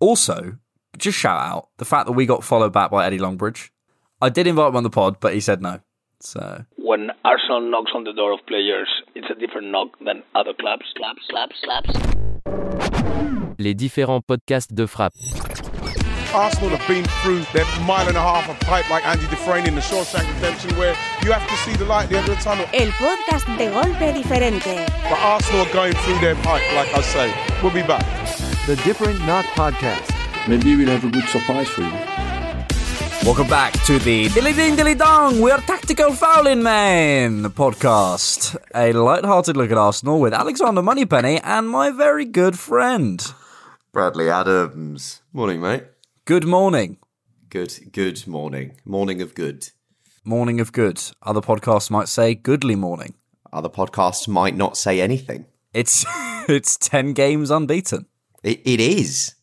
Also, just shout out the fact that we got followed back by Eddie Longbridge. I did invite him on the pod, but he said no. So when Arsenal knocks on the door of players, it's a different knock than other clubs. Claps, claps, claps. Les différents podcasts de frappe. Arsenal have been through their mile and a half of pipe like Andy Dufresne in the Shawshank Redemption where you have to see the light at the end of the tunnel. El podcast de golpe diferente. But Arsenal are going through their pipe, like I say. We'll be back. The Different Knock Podcast. Maybe we'll have a good surprise for you. Welcome back to the Dilly Ding Dilly Dong, we're Tactical Fouling Man podcast. A light-hearted look at Arsenal with Alexander Moneypenny and my very good friend. Bradley Adams. Morning, mate. Good morning. Good, good morning. Morning of good. Morning of good. Other podcasts might say goodly morning. Other podcasts might not say anything. It's it's 10 games unbeaten. It, it is.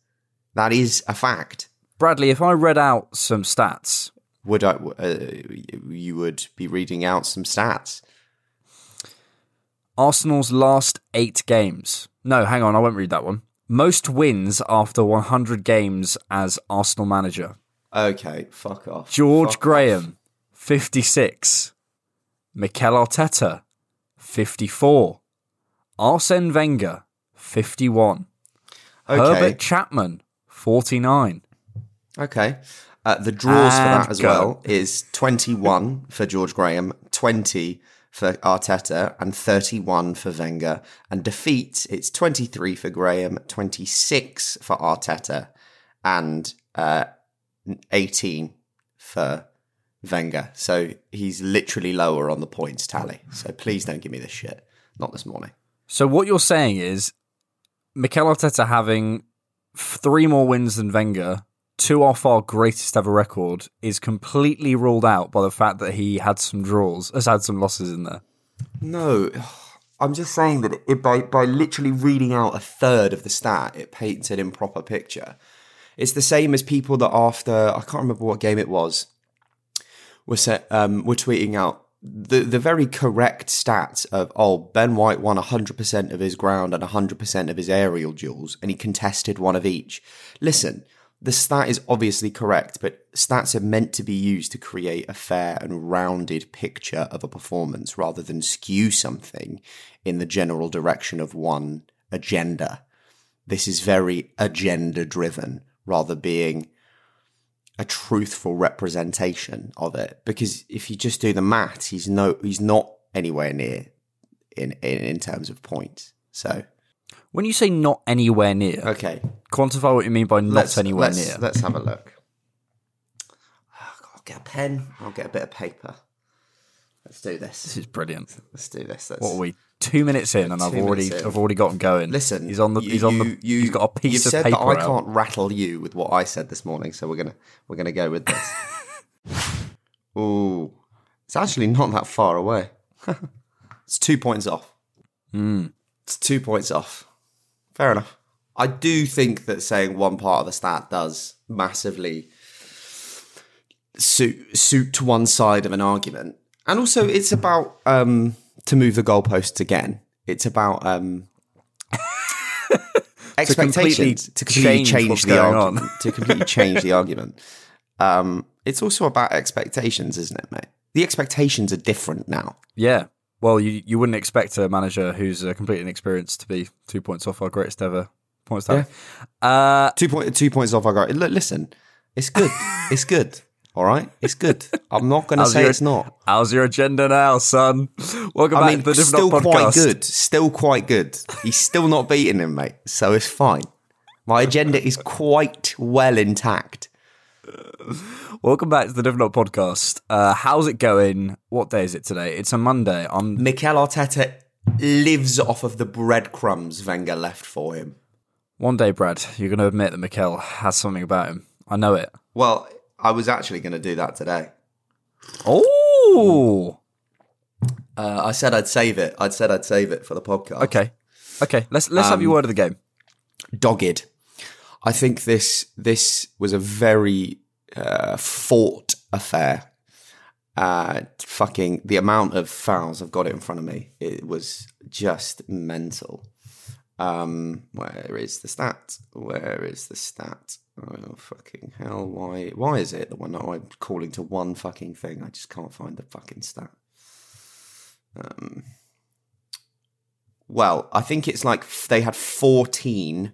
That is a fact. Bradley, if I read out some stats, would I? Uh, you would be reading out some stats. Arsenal's last eight games. No, hang on, I won't read that one. Most wins after 100 games as Arsenal manager. Okay, fuck off. George fuck Graham, off. 56. Mikel Arteta, 54. Arsene Wenger, 51. Okay. Herbert Chapman, 49. Okay. Uh, the draws And for that as go. well is 21 for George Graham, 20 for Arteta, and 31 for Wenger. And defeats, it's 23 for Graham, 26 for Arteta, and uh, 18 for Wenger. So he's literally lower on the points tally. So please don't give me this shit. Not this morning. So what you're saying is Mikel Arteta having three more wins than Wenger, two off our greatest ever record, is completely ruled out by the fact that he had some draws, has had some losses in there. No, I'm just saying that it, by by literally reading out a third of the stat, it paints an improper picture. It's the same as people that after I can't remember what game it was, were set, um, were tweeting out the the very correct stats of oh Ben White won 100% of his ground and 100% of his aerial duels and he contested one of each. Listen, the stat is obviously correct, but stats are meant to be used to create a fair and rounded picture of a performance rather than skew something in the general direction of one agenda. This is very agenda driven rather being a truthful representation of it because if you just do the math he's no he's not anywhere near in in, in terms of points so When you say not anywhere near, okay quantify what you mean by not let's, anywhere let's, near. let's have a look i'll get a pen i'll get a bit of paper let's do This this is brilliant. let's do this let's, What are we? Two minutes in, and I've already, in. I've already got him going. listen he's on the, you- he's on the, you- he's got a piece you've of said paper that i out. can't rattle you with what i said this morning so we're gonna we're gonna go with this Ooh, it's actually not that far away. it's two points off. Mm. It's two points off. Fair enough. I do think that saying one part of the stat does massively suit suit to one side of an argument, and also it's about um, to move the goalposts again. It's about um, expectations to completely change change, the on. argument. to completely change the argument. Um, it's also about expectations, isn't it, mate? The expectations are different now. Yeah. Well, you you wouldn't expect a manager who's uh, completely inexperienced to be two points off our greatest ever points tally. Uh, Two point two points off. our. Look, listen, it's good. it's good. All right, it's good. I'm not going to say your- it's not. how's your agenda now, son? Welcome I back mean, to the still Knock quite good. Still quite good. He's still not beating him, mate. So it's fine. My agenda is quite well intact. Welcome back to the Different Knock podcast. Uh, how's it going? What day is it today? It's a Monday. I'm Mikel Arteta lives off of the breadcrumbs Wenger left for him. One day, Brad, you're going to admit that Mikel has something about him. I know it. Well, I was actually going to do that today. Oh, Uh, I said I'd save it. I'd said I'd save it for the podcast. okay, okay. Let's let's have your Um, word of the game. dogged. I think this this was a very uh, fought affair. Uh, fucking the amount of fouls I've got it in front of me, it was just mental. Um, where is the stat? Where is the stat? Oh fucking hell! Why? Why is it that when I'm calling to one fucking thing, I just can't find the fucking stat? Um, well, I think it's like they had fourteen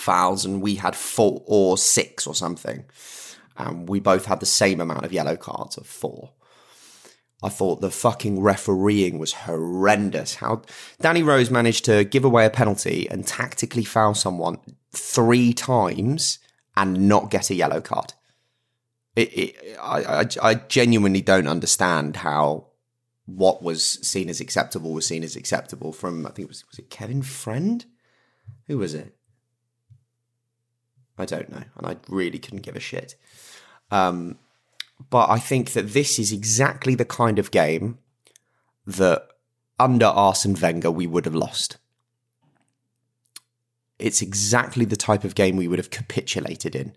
fouls and we had four or six or something. And we both had the same amount of yellow cards of four. I thought the fucking refereeing was horrendous. How Danny Rose managed to give away a penalty and tactically foul someone three times and not get a yellow card. It, it, I, I, I genuinely don't understand how what was seen as acceptable was seen as acceptable from I think it was was it Kevin Friend? Who was it? I don't know, and I really couldn't give a shit. Um, but I think that this is exactly the kind of game that under Arsene Wenger we would have lost. It's exactly the type of game we would have capitulated in.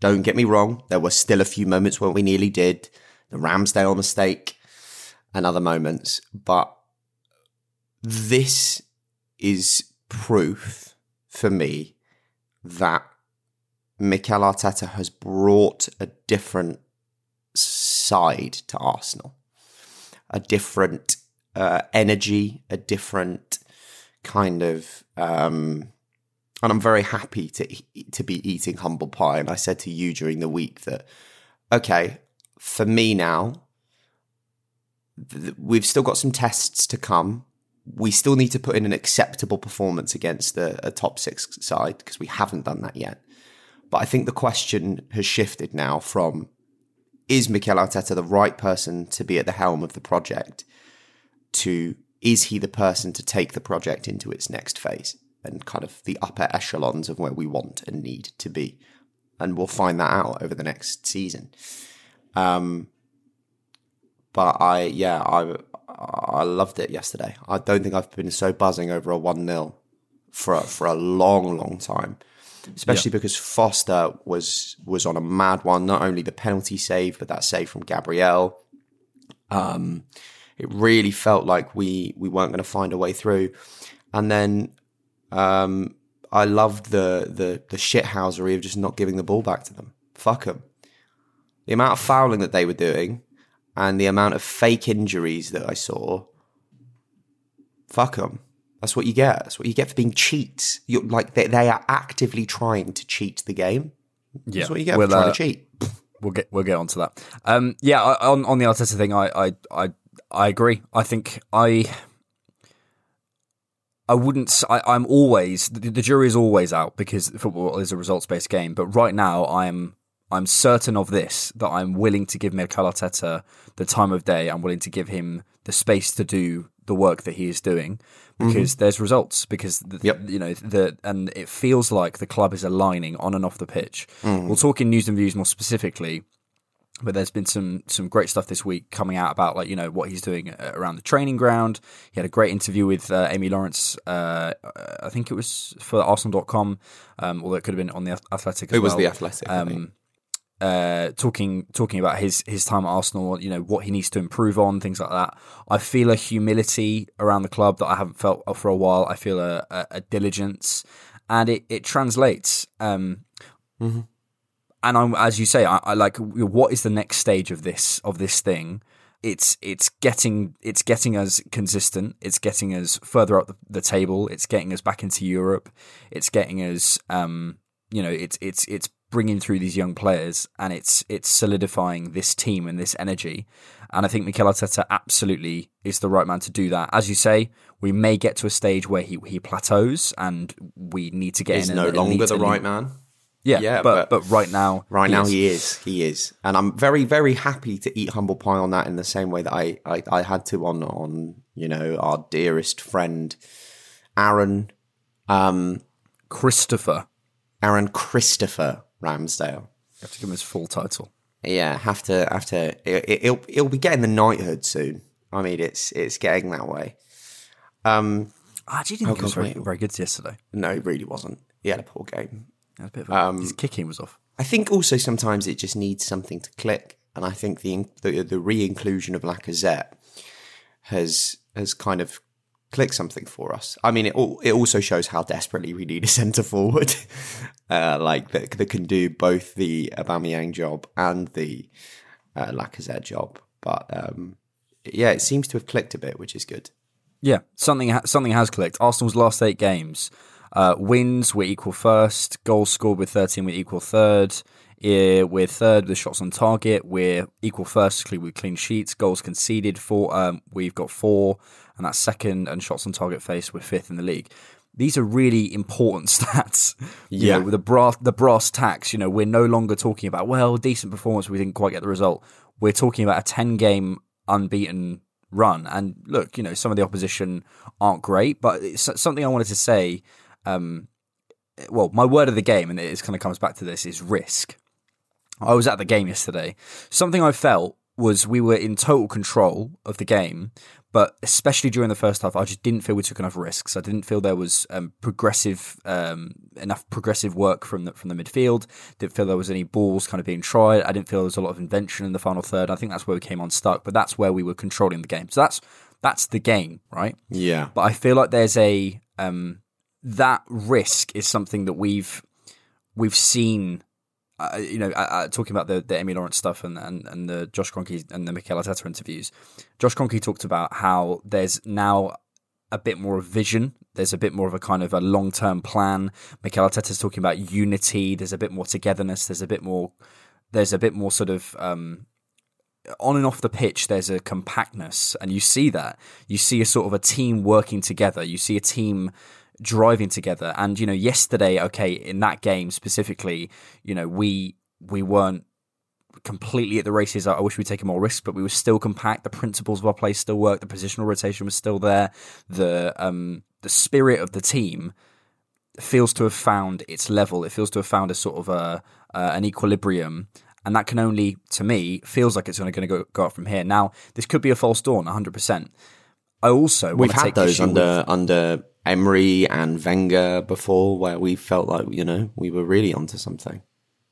Don't get me wrong, there were still a few moments where we nearly did. The Ramsdale mistake and other moments, but this is proof for me that Mikel Arteta has brought a different side to Arsenal, a different uh, energy, a different kind of. Um, and I'm very happy to to be eating humble pie. And I said to you during the week that, okay, for me now, th- we've still got some tests to come. We still need to put in an acceptable performance against a top six side because we haven't done that yet. But I think the question has shifted now from is Mikel Arteta the right person to be at the helm of the project to is he the person to take the project into its next phase and kind of the upper echelons of where we want and need to be. And we'll find that out over the next season. Um, but I, yeah, I, I loved it yesterday. I don't think I've been so buzzing over a 1 0 for, for a long, long time especially because Foster was was on a mad one. Not only the penalty save, but that save from Gabriel. Um, it really felt like we we weren't going to find a way through. And then um, I loved the the the shithousery of just not giving the ball back to them. Fuck them. The amount of fouling that they were doing, and the amount of fake injuries that I saw. Fuck them. That's what you get. That's what you get for being cheats. You're like they, they are actively trying to cheat the game. Yeah, That's what you get we'll, for trying uh, to cheat. We'll get we'll get onto that. Um, yeah, I, on on the Arteta thing, I I I, I agree. I think I. I wouldn't. I, am always the, the jury is always out because football is a results based game. But right now, I'm I'm certain of this that I'm willing to give Mikel Arteta the time of day. I'm willing to give him the space to do the work that he is doing because there's results. Because the, you know the and it feels like the club is aligning on and off the pitch. We'll talk in news and views more specifically but there's been some some great stuff this week coming out about like you know what he's doing uh, around the training ground. He had a great interview with uh, Amy Lawrence. Uh, I think it was for Arsenal.com, um, although it could have been on the Athletic. As It was well. The Athletic. Um, uh, talking talking about his his time at Arsenal, you know what he needs to improve on, things like that. I feel a humility around the club that I haven't felt for a while. I feel a, a, a diligence, and it it translates. Um, and I'm as you say, I, I like what is the next stage of this of this thing. It's it's getting it's getting us consistent. It's getting us further up the, the table. It's getting us back into Europe. It's getting us, um, you know, it's it's it's bringing through these young players, and it's it's solidifying this team and this energy. And I think Mikel Arteta absolutely is the right man to do that. As you say, we may get to a stage where he he plateaus, and we need to get He's in. no longer the right man. Yeah, Yeah, but, but- but right now, Right now, is. he is. He is, and I'm very, very happy to eat humble pie on that in the same way that I, I, I had to on, on you know, our dearest friend Aaron. Um, Christopher. Aaron Christopher Ramsdale. You have to give him his full title. Yeah, have to have to. It, will it'll be getting the knighthood soon. I mean, it's it's getting that way. Um, I actually didn't oh, think he was God, very, very good yesterday. no, he really wasn't. He had a poor game. A bit of a- Um, his kicking was off. I think also sometimes it just needs something to click, and I think the the, the re-inclusion of Lacazette has has kind of clicked something for us. I mean, it al- it also shows how desperately we need a centre forward, uh, like that, that can do both the Aubameyang job and the uh, Lacazette job. But um, yeah, it seems to have clicked a bit, which is good. Yeah, something ha- something has clicked. Arsenal's last eight games, uh, wins we equal first, goals scored with thirteen we equal third. Eh, We're third with shots on target. We're equal first with clean sheets. Goals conceded four. Um, we've got four, and that's second. And shots on target face. We're fifth in the league. These are really important stats. Yeah. know, with the brass the brass tacks. You know, we're no longer talking about well, decent performance. We didn't quite get the result. We're talking about a ten game unbeaten run. And look, you know, some of the opposition aren't great, but it's something I wanted to say. Um, well, my word of the game, and it kind of comes back to this, is risk. I was at the game yesterday. Something I felt was we were in total control of the game, but especially during the first half, I just didn't feel we took enough risks. I didn't feel there was um, progressive um, enough progressive work from the from the midfield. Didn't feel there was any balls kind of being tried. I didn't feel there was a lot of invention in the final third. I think that's where we came unstuck, but that's where we were controlling the game. So that's that's the game, right? Yeah. But I feel like there's a um, that risk is something that we've we've seen. You know, talking about the the Amy Lawrence stuff and, and, and the Josh Kroenke and the Mikel Arteta interviews, Josh Kroenke talked about how there's now a bit more of vision. There's a bit more of a kind of a long term plan. Mikel Arteta's talking about unity. There's a bit more togetherness. There's a bit more. There's a bit more sort of um, on and off the pitch, there's a compactness, and you see that. You see a sort of a team working together. You see a team driving together. And you know, yesterday, okay, in that game specifically, you know, we we weren't completely at the races. I wish we'd taken more risks, but we were still compact. The principles of our play still worked. The positional rotation was still there. The um the spirit of the team feels to have found its level. It feels to have found a sort of a uh, an equilibrium, and that can only, to me, feels like it's only going to go, go up from here. Now, this could be a false dawn, 100. percent I also We've had take those under with- under Emery and Wenger before, where we felt like you know we were really onto something.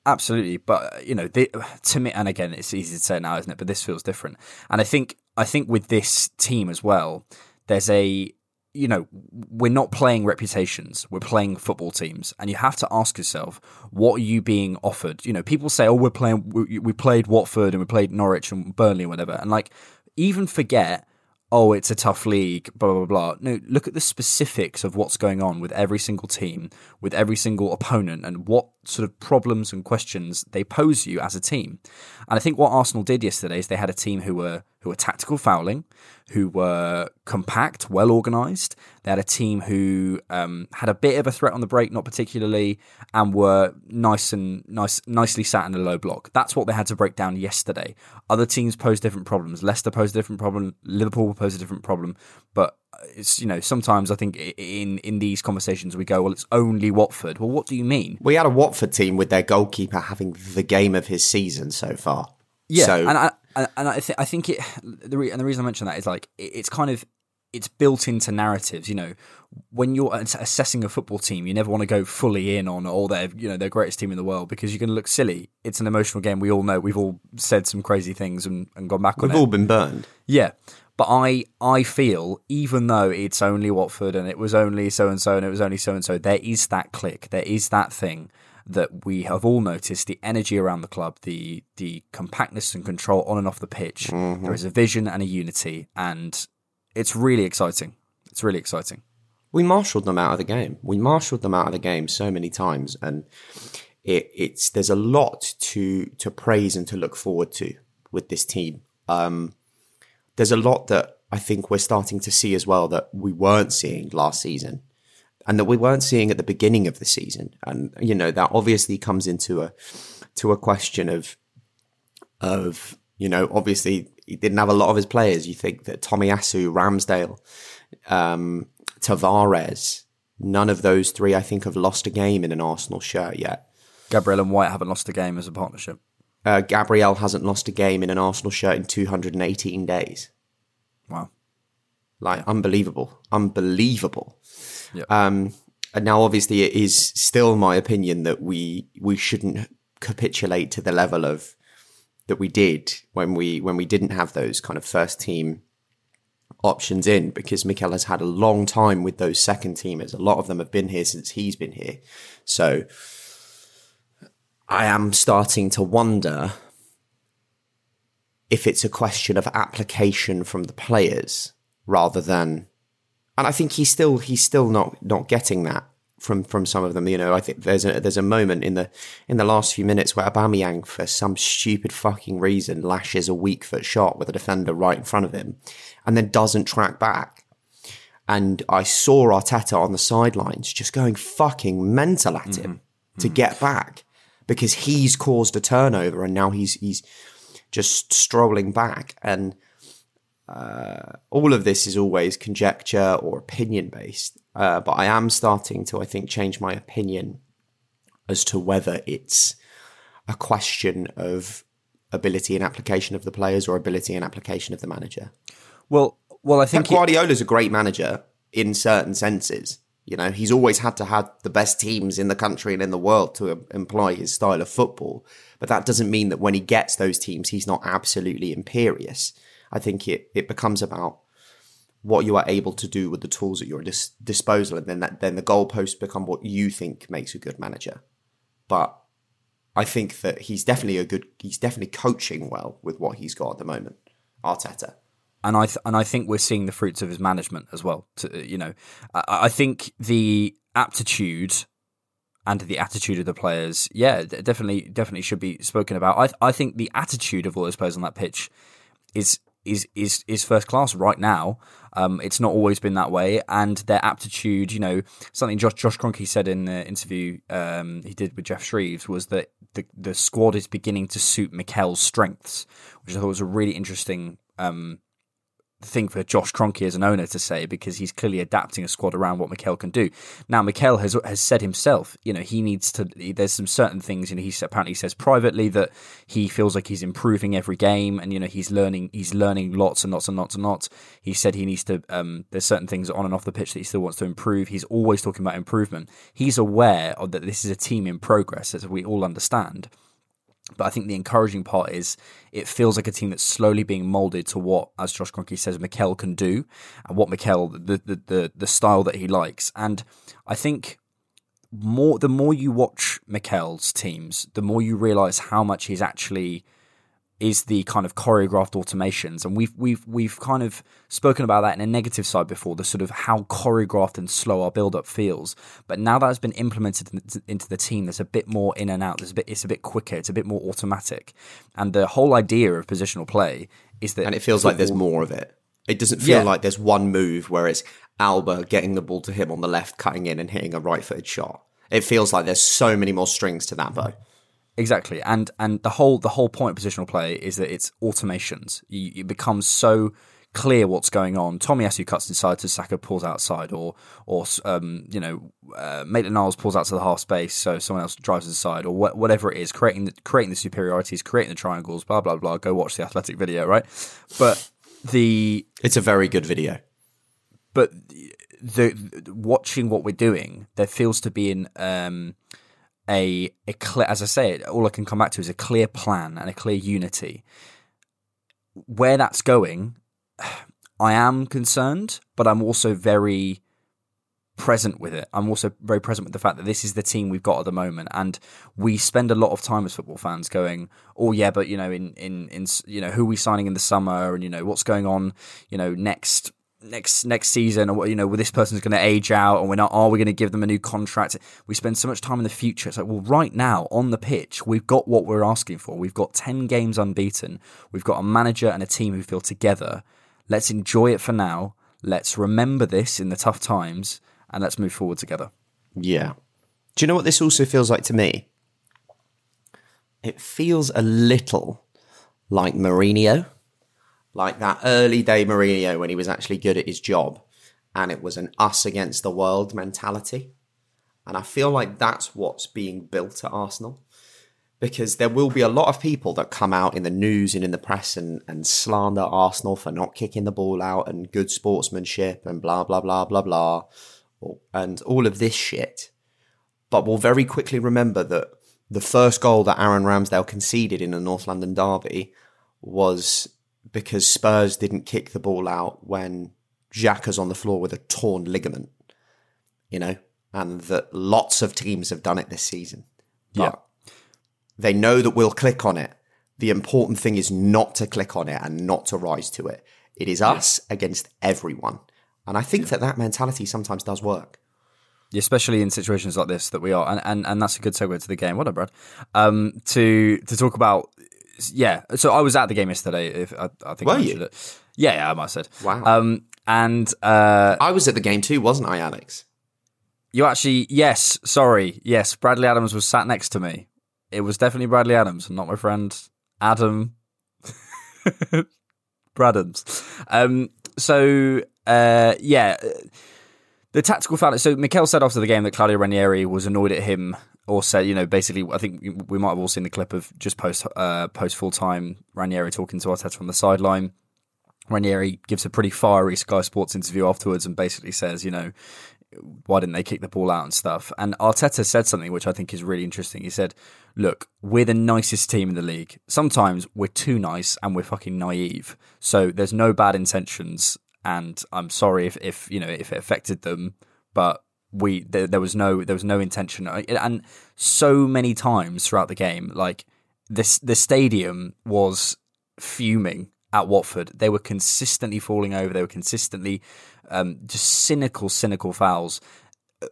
Absolutely, but you know, the, to me, and again, it's easy to say now, isn't it? But this feels different, and I think, I think with this team as well, there's a, you know, we're not playing reputations, we're playing football teams, and you have to ask yourself, what are you being offered? You know, people say, oh, we're playing, we, we played Watford and we played Norwich and Burnley and whatever, and like, even forget oh, it's a tough league, blah, blah, blah. No, look at the specifics of what's going on with every single team, with every single opponent, and what sort of problems and questions they pose you as a team. And I think what Arsenal did yesterday is they had a team who were who were tactical fouling, who were compact, well organised. They had a team who um, had a bit of a threat on the break, not particularly, and were nice and nice, nicely sat in a low block. That's what they had to break down yesterday. Other teams posed different problems. Leicester posed a different problem. Liverpool posed a different problem. But it's you know sometimes I think in in these conversations we go, well, it's only Watford. Well, what do you mean? We had a Watford team with their goalkeeper having the game of his season so far. Yeah, so, and I and- I, th- I think it the re- and the reason I mention that is like it, it's kind of it's built into narratives. You know, when you're assessing a football team, you never want to go fully in on all their you know their greatest team in the world because you're going to look silly. It's an emotional game. We all know. We've all said some crazy things and, and gone back on we've it. all been burned. Yeah. But I, I feel even though it's only Watford and it was only so and so and it was only so and so, there is that click, there is that thing that we have all noticed: the energy around the club, the the compactness and control on and off the pitch. There is a vision and a unity, and it's really exciting. It's really exciting. we marshaled them out of the game. We marshaled them out of the game so many times, and it, it's there's a lot to to praise and to look forward to with this team. Um, there's a lot that I think we're starting to see as well that we weren't seeing last season, and that we weren't seeing at the beginning of the season. And you know that obviously comes into a to a question of of you know obviously he didn't have a lot of his players. You think that Tomiyasu, Ramsdale, um, Tavares, None of those three, I think, have lost a game in an Arsenal shirt yet. Gabriel and White haven't lost a game as a partnership. Uh, Gabriel hasn't lost a game in an Arsenal shirt in 218 days. Wow. Like, unbelievable. Unbelievable. Um, and now, obviously, it is still my opinion that we we shouldn't capitulate to the level of that we did when we when we didn't have those kind of first team options in because Mikel has had a long time with those second teamers. A lot of them have been here since he's been here. So I am starting to wonder if it's a question of application from the players rather than and I think he's still he's still not not getting that from from some of them. You know, I think there's a there's a moment in the in the last few minutes where Aubameyang, for some stupid fucking reason, lashes a weak foot shot with a defender right in front of him, and then doesn't track back. And I saw Arteta on the sidelines just going fucking mental at him mm-hmm. to get back because he's caused a turnover and now he's he's just strolling back and. Uh, all of this is always conjecture or opinion based. Uh, but I am starting to, I think, change my opinion as to whether it's a question of ability and application of the players or ability and application of the manager. Well, well, I think Guardiola's a great manager in certain senses. You know, he's always had to have the best teams in the country and in the world to employ his style of football. But that doesn't mean that when he gets those teams, he's not absolutely imperious. I think it, it becomes about what you are able to do with the tools at your dis- disposal, and then that, then the goalposts become what you think makes a good manager. But I think that he's definitely a good. He's definitely coaching well with what he's got at the moment, Arteta. And I th- and I think we're seeing the fruits of his management as well. To, you know, I, I think the aptitude and the attitude of the players, yeah, definitely, definitely should be spoken about. I I think the attitude of all those players on that pitch is is is is first class right now. Um, it's not always been that way, and their aptitude, you know, something Josh Josh Kroenke said in the interview um, he did with Geoff Shreeves was that the the squad is beginning to suit Mikel's strengths, which I thought was a really interesting um, thing for Josh Kroenke as an owner to say because he's clearly adapting a squad around what Mikel can do. Now Mikel has has said himself, you know, he needs to. There's some certain things, you know, he apparently says privately that he feels like he's improving every game, and you know, he's learning he's learning lots and lots and lots and lots. He said he needs to. Um, there's certain things on and off the pitch that he still wants to improve. He's always talking about improvement. He's aware of that this is a team in progress, as we all understand. But I think the encouraging part is it feels like a team that's slowly being molded to what, as Josh Kroenke says, Mikel can do and what Mikel, the, the, the, the style that he likes. And I think more the more you watch Mikel's teams, the more you realize how much he's actually – is the kind of choreographed automations, and we've we've we've kind of spoken about that in a negative side before, the sort of how choreographed and slow our build up feels. But now that has been implemented into the team, there's a bit more in and out. There's a bit, it's a bit quicker, it's a bit more automatic, and the whole idea of positional play is that, and it feels like there's more of it. It doesn't feel yeah. like there's one move where it's Auba getting the ball to him on the left, cutting in and hitting a right footed shot. It feels like there's so many more strings to that bow. Exactly, and and the whole the whole point of positional play is that it's automations. You, it becomes so clear what's going on. Tomiyasu cuts inside to Saka pulls outside, or or um, you know uh, Maitland Niles pulls out to the half space, so someone else drives inside, or wh- whatever it is, creating the, creating the superiorities, creating the triangles, blah blah blah. Go watch the athletic video, right? But the it's a very good video. But the, the watching what we're doing, there feels to be an um, a, a clear, as I say, all I can come back to is a clear plan and a clear unity. Where that's going, I am concerned, but I'm also very present with it. I'm also very present with the fact that this is the team we've got at the moment, and we spend a lot of time as football fans going, "Oh yeah, but you know, in in in you know, who are we signing in the summer, and you know, what's going on, you know, next next next season or you know well, this person's going to age out and we're not are we going to give them a new contract? We spend so much time in the future. It's like well right now on the pitch we've got what we're asking for. We've got 10 games unbeaten. We've got a manager and a team who feel together. Let's enjoy it for now. Let's remember this in the tough times and let's move forward together. Yeah. Do you know what this also feels like to me? It feels a little like Mourinho like that early day Mourinho when he was actually good at his job and it was an us against the world mentality. And I feel like that's what's being built at Arsenal. Because there will be a lot of people that come out in the news and in the press and, and slander Arsenal for not kicking the ball out and good sportsmanship and blah, blah, blah, blah, blah, and all of this shit. But we'll very quickly remember that the first goal that Aaron Ramsdale conceded in the North London derby was because Spurs didn't kick the ball out when Xhaka's on the floor with a torn ligament, you know, and that lots of teams have done it this season. But Yeah. They know that we'll click on it. The important thing is not to click on it and not to rise to it. It is us against everyone. And I think that that mentality sometimes does work. especially in situations like this that we are, and, and, and that's a good segue to the game. What up, Brad? Um, to to talk about, yeah. So I was at the game yesterday. If I, I think Were I you? it. Yeah, yeah, I must have said. Wow. Um, and uh, I was at the game too, wasn't I, Alex? you actually, yes, sorry, yes, Bradley Adams was sat next to me. It was definitely Bradley Adams, not my friend Adam Bradams. Um, so uh, yeah, the tactical foul. So Mikel said after the game that Claudio Ranieri was annoyed at him, or said, you know, basically, I think we might have all seen the clip of just post uh, post full time Ranieri talking to Arteta from the sideline. Ranieri gives a pretty fiery Sky Sports interview afterwards and basically says, you know, why didn't they kick the ball out and stuff? And Arteta said something which I think is really interesting. He said, look, we're the nicest team in the league. Sometimes we're too nice and we're fucking naive. So there's no bad intentions. And I'm sorry if, if you know, if it affected them, but we, there, there was no, there was no intention. And so many times throughout the game, like this, the stadium was fuming at Watford. They were consistently falling over. They were consistently um, just cynical, cynical fouls.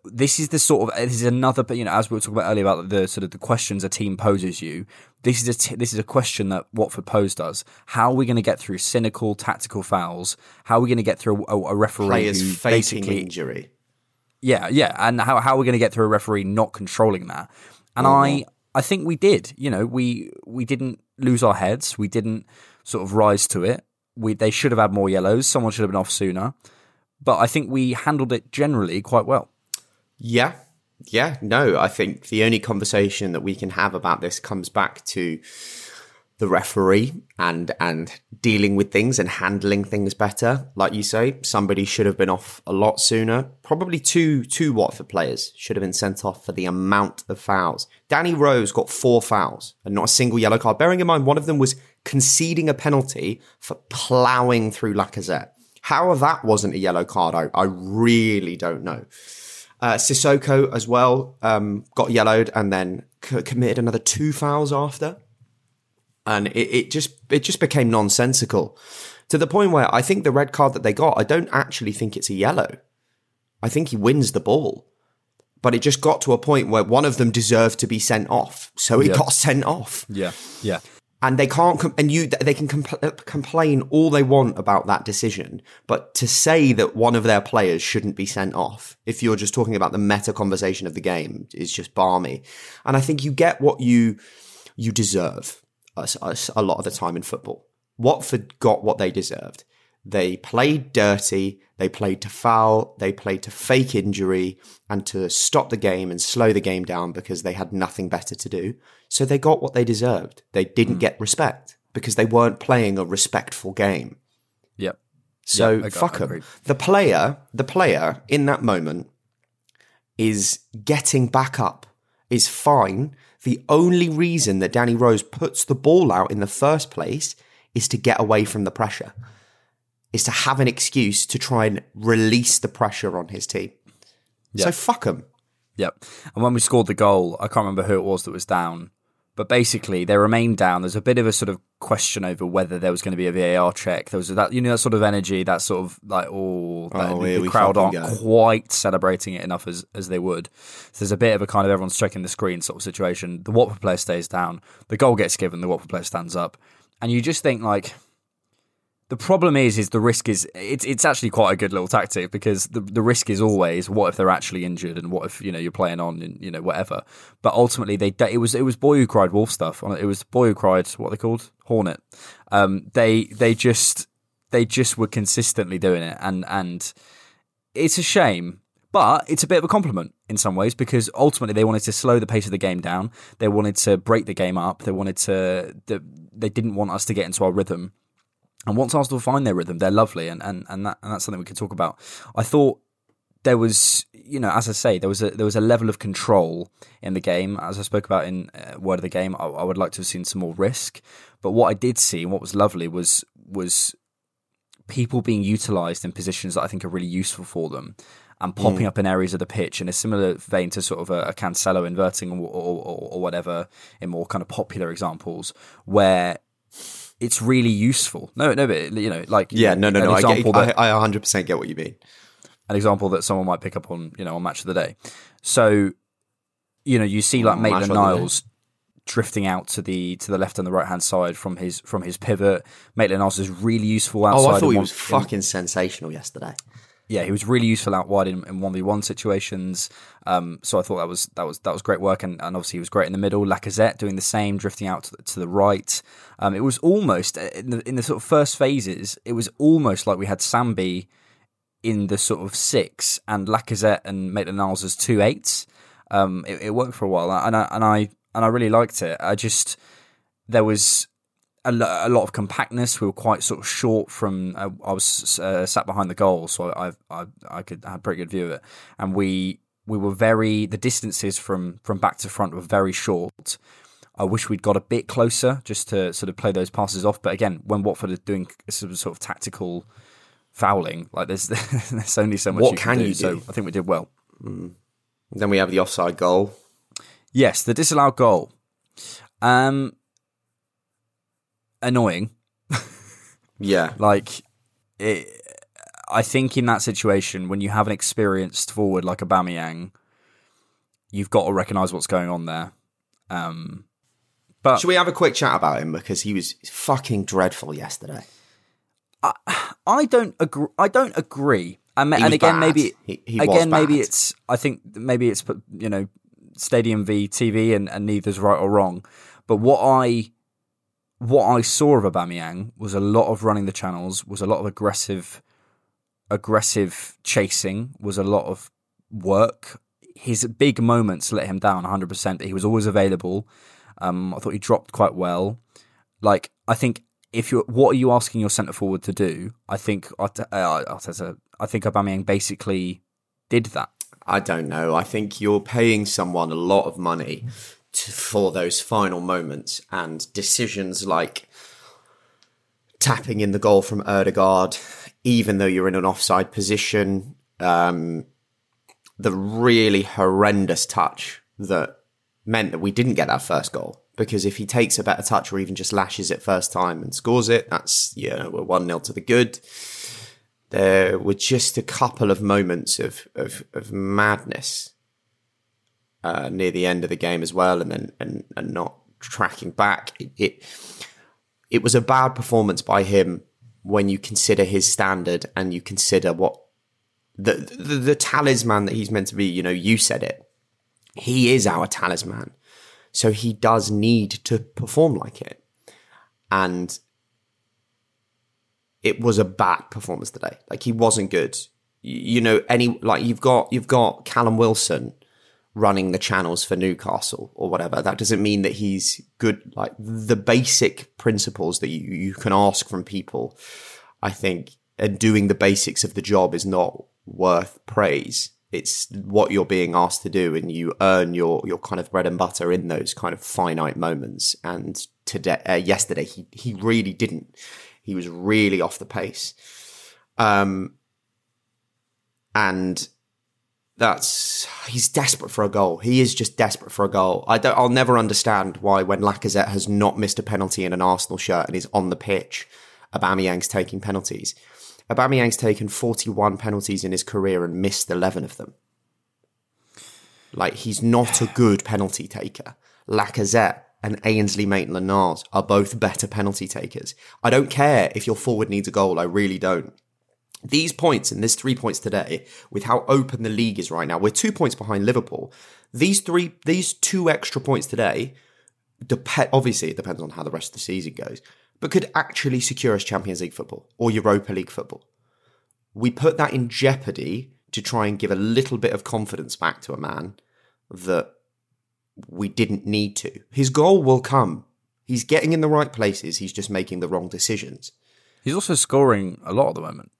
This is the sort of this is another, you know, as we were talking about earlier about the sort of the questions a team poses you. This is a t- this is a question that Watford posed us. How are we going to get through cynical tactical fouls? How are we going to get through a, a referee Players who basically injury. yeah, yeah, and how how are we going to get through a referee not controlling that? And I I think we did. You know, we we didn't lose our heads. We didn't sort of rise to it. We they should have had more yellows. Someone should have been off sooner. But I think we handled it generally quite well. Yeah. Yeah. No, I think the only conversation that we can have about this comes back to the referee and and dealing with things and handling things better. Like you say, somebody should have been off a lot sooner. Probably two two Watford players should have been sent off for the amount of fouls. Danny Rose got four fouls and not a single yellow card. Bearing in mind one of them was conceding a penalty for ploughing through Lacazette. How that wasn't a yellow card, I, I really don't know. Uh, Sissoko as well um, got yellowed and then c- committed another two fouls after, and it, it just it just became nonsensical to the point where I think the red card that they got, I don't actually think it's a yellow. I think he wins the ball, but it just got to a point where one of them deserved to be sent off, so he Yeah. got sent off. Yeah, yeah, and they can't com- and you they can compl- uh, complain all they want about that decision but to say that one of their players shouldn't be sent off if you're just talking about the meta conversation of the game is just balmy. And i think you get what you you deserve a lot of the time in football. Watford got what they deserved they played dirty they played to foul they played to fake injury and to stop the game and slow the game down because they had nothing better to do so they got what they deserved. They didn't hmm. get respect because they weren't playing a respectful game. yep. So I got- fuck 'em. agreed. The player, the player in that moment is getting back up, is fine. The only reason that Danny Rose puts the ball out in the first place is to get away from the pressure, is to have an excuse to try and release the pressure on his team. So fuck him. Yep. And when we scored the goal, I can't remember who it was that was down, but basically they remained down. There's a bit of a sort of question over whether there was going to be a VAR check. There was that, you know, that sort of energy, that sort of like, oh, that- Oh, the crowd aren't go. quite celebrating it enough as, as they would. So there's a bit of a kind of everyone's checking the screen sort of situation. The Watford player stays down, the goal gets given, the Watford player stands up, and you just think like, the problem is, is the risk is it's it's actually quite a good little tactic because the the risk is always what if they're actually injured and what if you know you're playing on and you know whatever. But ultimately, they it was it was boy who cried wolf stuff. It was boy who cried what they called hornet. Um, they they just they just were consistently doing it and and it's a shame, but it's a bit of a compliment in some ways because ultimately they wanted to slow the pace of the game down. They wanted to break the game up. They wanted to. They didn't want us to get into our rhythm. And once Arsenal find their rhythm, they're lovely, and and and, that, and that's something we can talk about. I thought there was, you know, as I say, there was a there was a level of control in the game. As I spoke about in uh, word of the game, I, I would like to have seen some more risk. But what I did see and what was lovely was was people being utilised in positions that I think are really useful for them and popping Mm. up in areas of the pitch in a similar vein to sort of a, a Cancelo inverting or, or, or, or whatever in more kind of popular examples where it's really useful. No, no, but you know, like Yeah, no, no, no. I, get, that- I, I 100% get what you mean. an example that someone might pick up on, you know, on Match of the Day. So, you know, you see like Maitland of the Day. Niles drifting out to the to the left and the right hand side from his from his pivot. Maitland Niles is really useful outside. Oh, I thought he was in- fucking sensational yesterday. Yeah, he was really useful out wide in one v one situations. Um, so I thought that was that was that was great work, and, and obviously he was great in the middle. Lacazette doing the same, drifting out to the, to the right. Um, it was almost uh, in the in the sort of first phases. It was almost like we had Sambi in the sort of six, and Lacazette and Maitland Niles as two eights. Um, it, it worked for a while, and I and I and I really liked it. I just there was a, a lot of compactness. We were quite sort of short from. Uh, I was uh, sat behind the goal, so I, I I could I had a pretty good view of it, and we we were very the distances from from back to front were very short. I wish we'd got a bit closer just to sort of play those passes off. But again, when Watford are doing sort of, sort of tactical fouling, like there's there's only so much. What you can do. you So do? I think we did well. Then we have the offside goal. Yes, the disallowed goal. Um, annoying. Yeah. Like, it, I think in that situation, when you have an experienced forward like Aubameyang, you've got to recognise what's going on there. Um, but Should we have a quick chat about him because he was fucking dreadful yesterday. I don't agree. I don't agree. And, and again, bad. maybe He- he was again, maybe it's. I think maybe it's you know Stadium v TV, and, and neither's right or wrong. But what I what I saw of Aubameyang was a lot of running the channels, was a lot of aggressive aggressive chasing, was a lot of work. His big moments let him down 100%. He was always available. Um, I thought he dropped quite well. Like I think if you what are you asking your centre forward to do? I think Arte- uh, Arteta, I think Aubameyang basically did that. I don't know. I think you're paying someone a lot of money to, for those final moments and decisions like tapping in the goal from Odegaard, even though you're in an offside position. Um, the really horrendous touch that meant that we didn't get that first goal. Because if he takes a better touch or even just lashes it first time and scores it, that's, you know, we're 1 0 to the good there were just a couple of moments of of, of madness uh, near the end of the game as well, and then and, and not tracking back. It, it it was a bad performance by him when you consider his standard and you consider what the, the the talisman that he's meant to be. You know, you said it. He is our talisman, so he does need to perform like it, and it was a bad performance today. Like he wasn't good. You, you know, any like you've got you've got Callum Wilson running the channels for Newcastle or whatever. That doesn't mean that he's good. Like the basic principles that you, you can ask from people, I think, and doing the basics of the job is not worth praise. It's what you're being asked to do, and you earn your your kind of bread and butter in those kind of finite moments. And today, uh, yesterday, he he really didn't. He was really off the pace. Um, and that's he's desperate for a goal. He is just desperate for a goal. I don't. I'll never understand why when Lacazette has not missed a penalty in an Arsenal shirt and is on the pitch, Aubameyang's taking penalties. Aubameyang's taken 41 penalties in his career and missed 11 of them. Like he's not a good penalty taker. Lacazette and Ainsley Maitland-Niles are both better penalty takers. I don't care if your forward needs a goal. I really don't. These points and this three points today, with how open the league is right now, we're two points behind Liverpool. These three, these two extra points today, dep- obviously it depends on how the rest of the season goes, but could actually secure us Champions League football or Europa League football. We put that in jeopardy to try and give a little bit of confidence back to a man that we didn't need to. His goal will come. He's getting in the right places. He's just making the wrong decisions. He's also scoring a lot at the moment.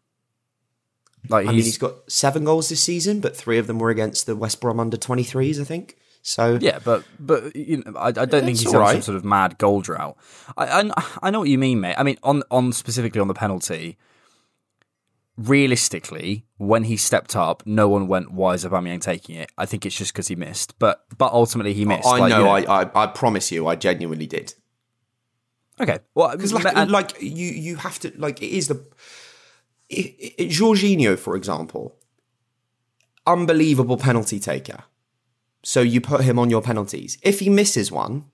Like I mean, he's got seven goals this season, but three of them were against the West Brom under 23s, I think. So yeah, but but you know, I, I don't think he's on right. some sort of mad goal drought. I, I I know what you mean, mate. I mean, on on specifically on the penalty. Realistically, when he stepped up, no one went, "Why is Aubameyang taking it?" I think it's just because he missed, but but ultimately he missed. I like, know, you know. I, I I promise you, I genuinely did. Okay, well, because like, and, like you you have to like it is the Jorginho, for example, unbelievable penalty taker. So you put him on your penalties. If he misses one,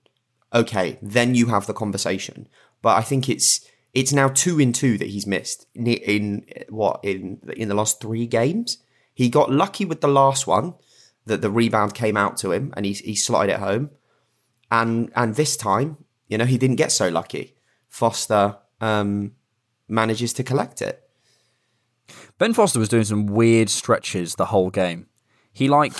okay, then you have the conversation. But I think it's it's now two in two that he's missed in, in what in in the last three games. He got lucky with the last one that the rebound came out to him and he he slotted it home, and and this time you know he didn't get so lucky. Foster um, manages to collect it. Ben Foster was doing some weird stretches the whole game. He like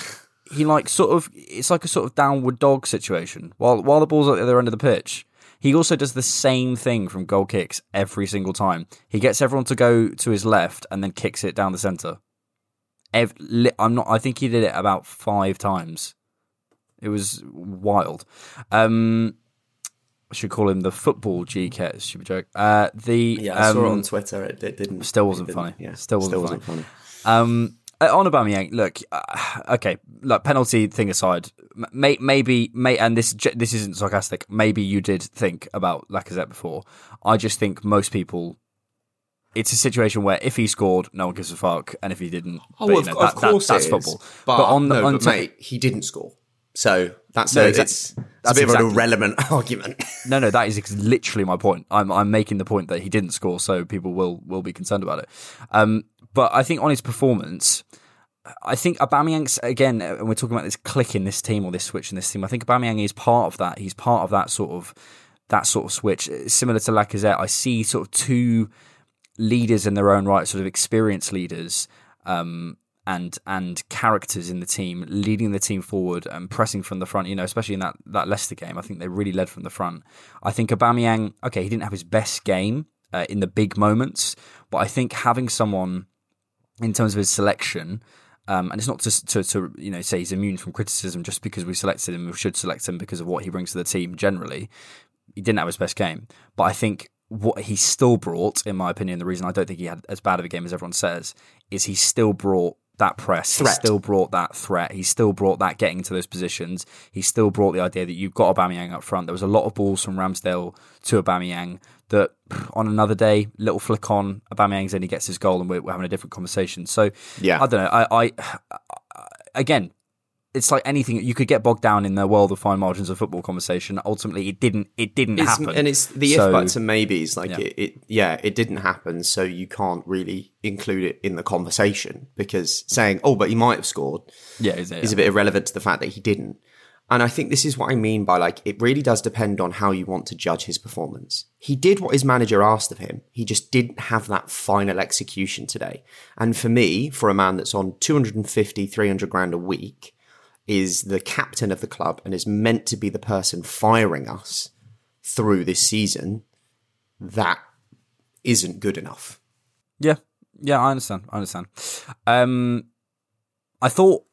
he like sort of it's like a sort of downward dog situation. While while the ball's at the other end of the pitch, he also does the same thing from goal kicks every single time. He gets everyone to go to his left and then kicks it down the center. I'm not. I think he did it about five times. It was wild. Um, should call him the football G GK. Stupid joke. Uh, the yeah, I um, saw it on Twitter. It, it didn't. Still wasn't didn't, funny. Yeah, still wasn't, still funny. wasn't funny. Um, uh, on Aubameyang, look, uh, okay, like penalty thing aside, may, maybe, may, and this this isn't sarcastic. Maybe you did think about Lacazette before. I just think most people, it's a situation where if he scored, no one gives a fuck, and if he didn't, oh, but, of, know, of that, course that, that's is. football. But, but on the no, on but t- mate, he didn't score, so that's No, a, it's, that's a bit exactly- of an irrelevant argument. No, no, that is ex- literally my point. I'm I'm making the point that he didn't score, so people will will be concerned about it. Um, but I think on his performance, I think Aubameyang's again, uh, and we're talking about this click in this team or this switch in this team. I think Aubameyang is part of that. He's part of that sort of that sort of switch, similar to Lacazette. I see sort of two leaders in their own right, sort of experienced leaders. Um, and and characters in the team leading the team forward and pressing from the front. You know, especially in that that Leicester game, I think they really led from the front. I think Aubameyang, okay, he didn't have his best game uh, in the big moments, but I think having someone in terms of his selection. Um, and it's not just to, to you know say he's immune from criticism just because we selected him. We should select him because of what he brings to the team. Generally, he didn't have his best game, but I think what he still brought, in my opinion, the reason I don't think he had as bad of a game as everyone says, is he still brought that press. Threat. He still brought that threat. He still brought that getting into those positions. He still brought the idea that you've got Aubameyang up front. There was a lot of balls from Ramsdale to Aubameyang that on another day, little flick on, Aubameyang's he gets his goal and we're, we're having a different conversation. So Yeah. I don't know. I, I again, it's like anything you could get bogged down in the world of fine margins of football conversation. Ultimately, it didn't. It didn't It's- happen. and it's the So- if buts and maybes. Like Yeah. it, it, yeah, it didn't happen, so you can't really include it in the conversation because saying, "Oh, but he might have scored," Yeah, is, is a bit irrelevant to the fact that he didn't. And I think this is what I mean by like it really does depend on how you want to judge his performance. He did what his manager asked of him. He just didn't have that final execution today. And for me, for a man that's on 250, 300 grand a week, is the captain of the club and is meant to be the person firing us through this season, that isn't good enough. Yeah, yeah, I understand. I understand. Um, I thought,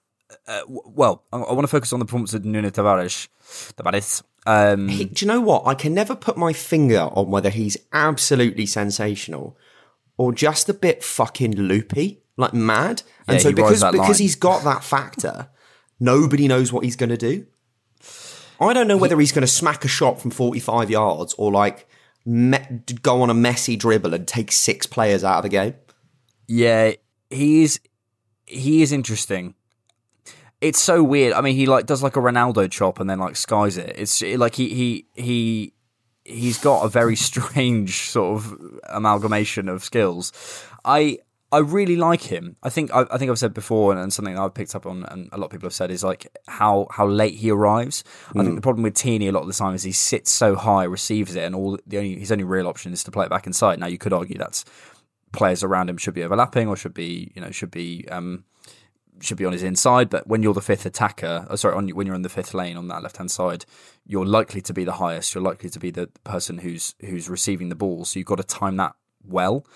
uh, w- well, I, I want to focus on the performance of Nuno Tavares. Tavares. Um, He- do you know what? I can never put my finger on whether he's absolutely sensational or just a bit fucking loopy, like mad. And Yeah, so because because line. he's got that factor, nobody knows what he's going to do. I don't know whether he's going to smack a shot from 45 yards or like me- go on a messy dribble and take six players out of the game. yeah, he is. He is interesting. It's so weird. I mean, he like does like a Ronaldo chop and then like skies it. It's like he he he he's got a very strange sort of amalgamation of skills. I I really like him. I think I, I think I've said before, and, and something I've picked up on, and a lot of people have said is like how how late he arrives. I think the problem with Tierney a lot of the time is he sits so high, receives it, and all the only his only real option is to play it back inside. Now you could argue that's players around him should be overlapping or should be you know should be um, should be on his inside. But when you're the fifth attacker, oh, sorry, on, when you're in the fifth lane on that left hand side, you're likely to be the highest. You're likely to be the person who's who's receiving the ball. So you've got to time that well.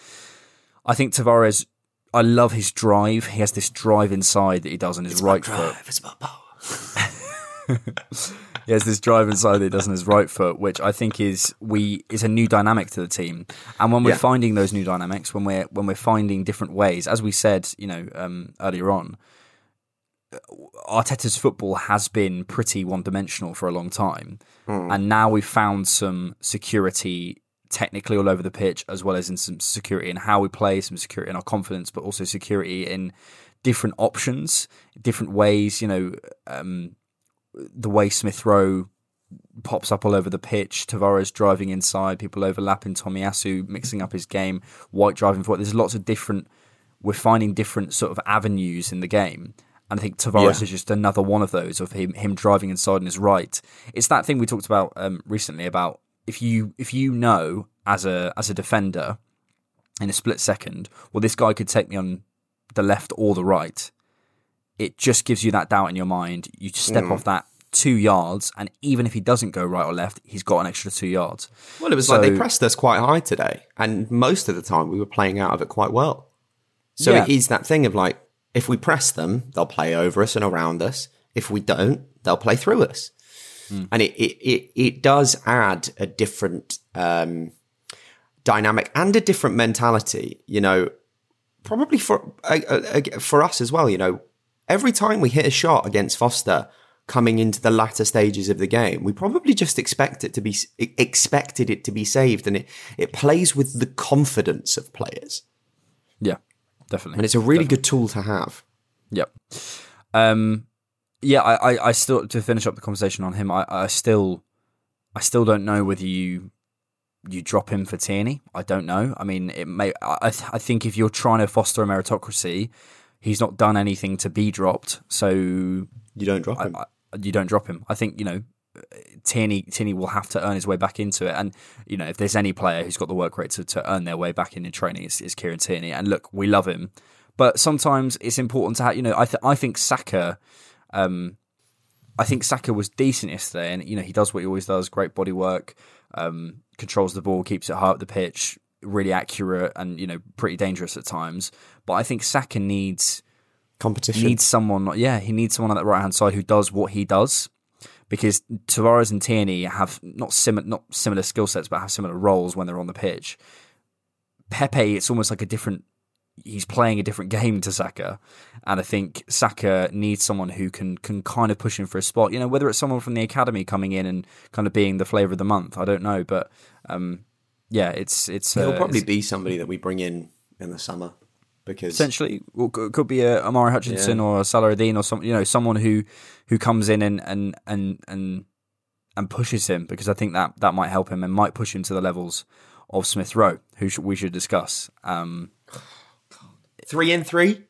I think Tavares. I love his drive. He has this drive inside that he does on his It's right drive, foot. It's my power. he has this drive inside that he does on his right foot, which I think is we is a new dynamic to the team. And when we're Yeah. finding those new dynamics, when we're when we're finding different ways, as we said, you know, um, earlier on, Arteta's football has been pretty one dimensional for a long time, and now we've found some security technically all over the pitch, as well as in some security in how we play, some security in our confidence, but also security in different options, different ways. You know, um, the way Smith Rowe pops up all over the pitch, Tavares driving inside, people overlapping, Tomiyasu mixing up his game, White driving forward. There's lots of different. We're finding different sort of avenues in the game. And I think Tavares Yeah. is just another one of those of him him driving inside on his right. It's that thing we talked about um, recently about if you if you know as a as a defender in a split second, well this guy could take me on the left or the right. It just gives you that doubt in your mind. You step Mm. off that two yards, and even if he doesn't go right or left, he's got an extra two yards. Well, it was like they pressed us quite high today, and most of the time we were playing out of it quite well. So Yeah. it is that thing of like, if we press them, they'll play over us and around us. If we don't, they'll play through us. And it, it, it, it does add a different um, dynamic and a different mentality, you know, probably for, uh, uh, for us as well, you know, every time we hit a shot against Foster coming into the latter stages of the game, we probably just expect it to be expected it to be saved, and it it plays with the confidence of players, Yeah, definitely. and it's a really good tool to have. Yep. Um, yeah, I, I, I still to finish up the conversation on him. I, I still, I still don't know whether you you drop him for Tierney. I don't know. I mean, it may. I, I th- I think if you're trying to foster a meritocracy, he's not done anything to be dropped. So you don't drop him. I, you don't drop him. I think you know. Tierney, Tierney will have to earn his way back into it, and you know if there's any player who's got the work rate to, to earn their way back in in training, it's, it's Kieran Tierney. And look, we love him, but sometimes it's important to have. You know, I th- I think Saka, um, I think Saka was decent yesterday, and you know he does what he always does: great body work, um, controls the ball, keeps it high up the pitch, really accurate, and you know pretty dangerous at times. But I think Saka needs competition. Needs someone, yeah, he needs someone on that right hand side who does what he does. Because Tavares and Tierney have not similar, not similar skill sets, but have similar roles when they're on the pitch. Pepe, it's almost like a different. He's playing a different game to Saka, and I think Saka needs someone who can can kind of push him for a spot. You know, whether it's someone from the academy coming in and kind of being the flavour of the month, I don't know, but um, yeah, it's it's. It'll uh, probably it's- be somebody that we bring in in the summer because essentially well, it could be a Omari Hutchinson Yeah. or a Salah-Eddine or some you know someone who who comes in and and and and and pushes him because I think that that might help him and might push him to the levels of Smith Rowe, who should, we should discuss. Um, three and three.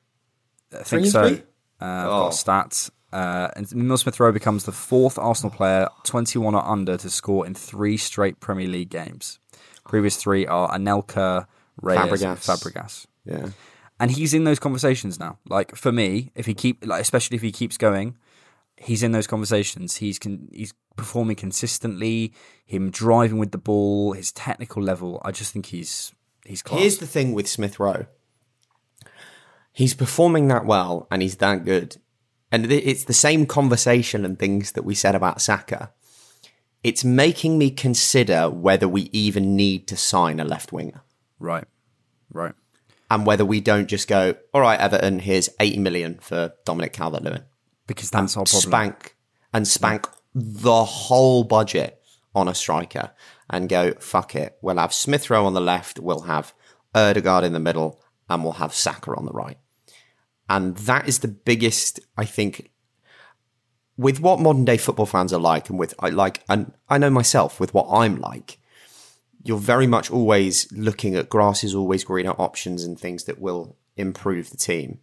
I Three think and so. three? Uh, I've Oh. got stats. Uh, and Emil Smith Rowe becomes the fourth Arsenal player 21 or under to score in three straight Premier League games. Previous three are Anelka, Reyes, Fabregas. Fabregas. Yeah. and he's in those conversations now. Like for me, if he keep like especially if he keeps going, he's in those conversations. He's con- he's performing consistently. Him driving with the ball, his technical level. I just think he's he's class. Here's the thing with Smith Rowe. He's performing that well and he's that good. And it's the same conversation and things that we said about Saka. It's making me consider whether we even need to sign a left winger. right, right. And whether we don't just go, all right, Everton, here's 80 million for Dominic Calvert Lewin. Because that's our problem. Spank and spank the whole budget on a striker and go, fuck it. We'll have Smith Rowe on the left, we'll have Odegaard in the middle, and we'll have Saka on the right. And that is the biggest, I think, with what modern day football fans are like, and with I like, and I know myself with what I'm like, you're very much always looking at grass is always greener options and things that will improve the team.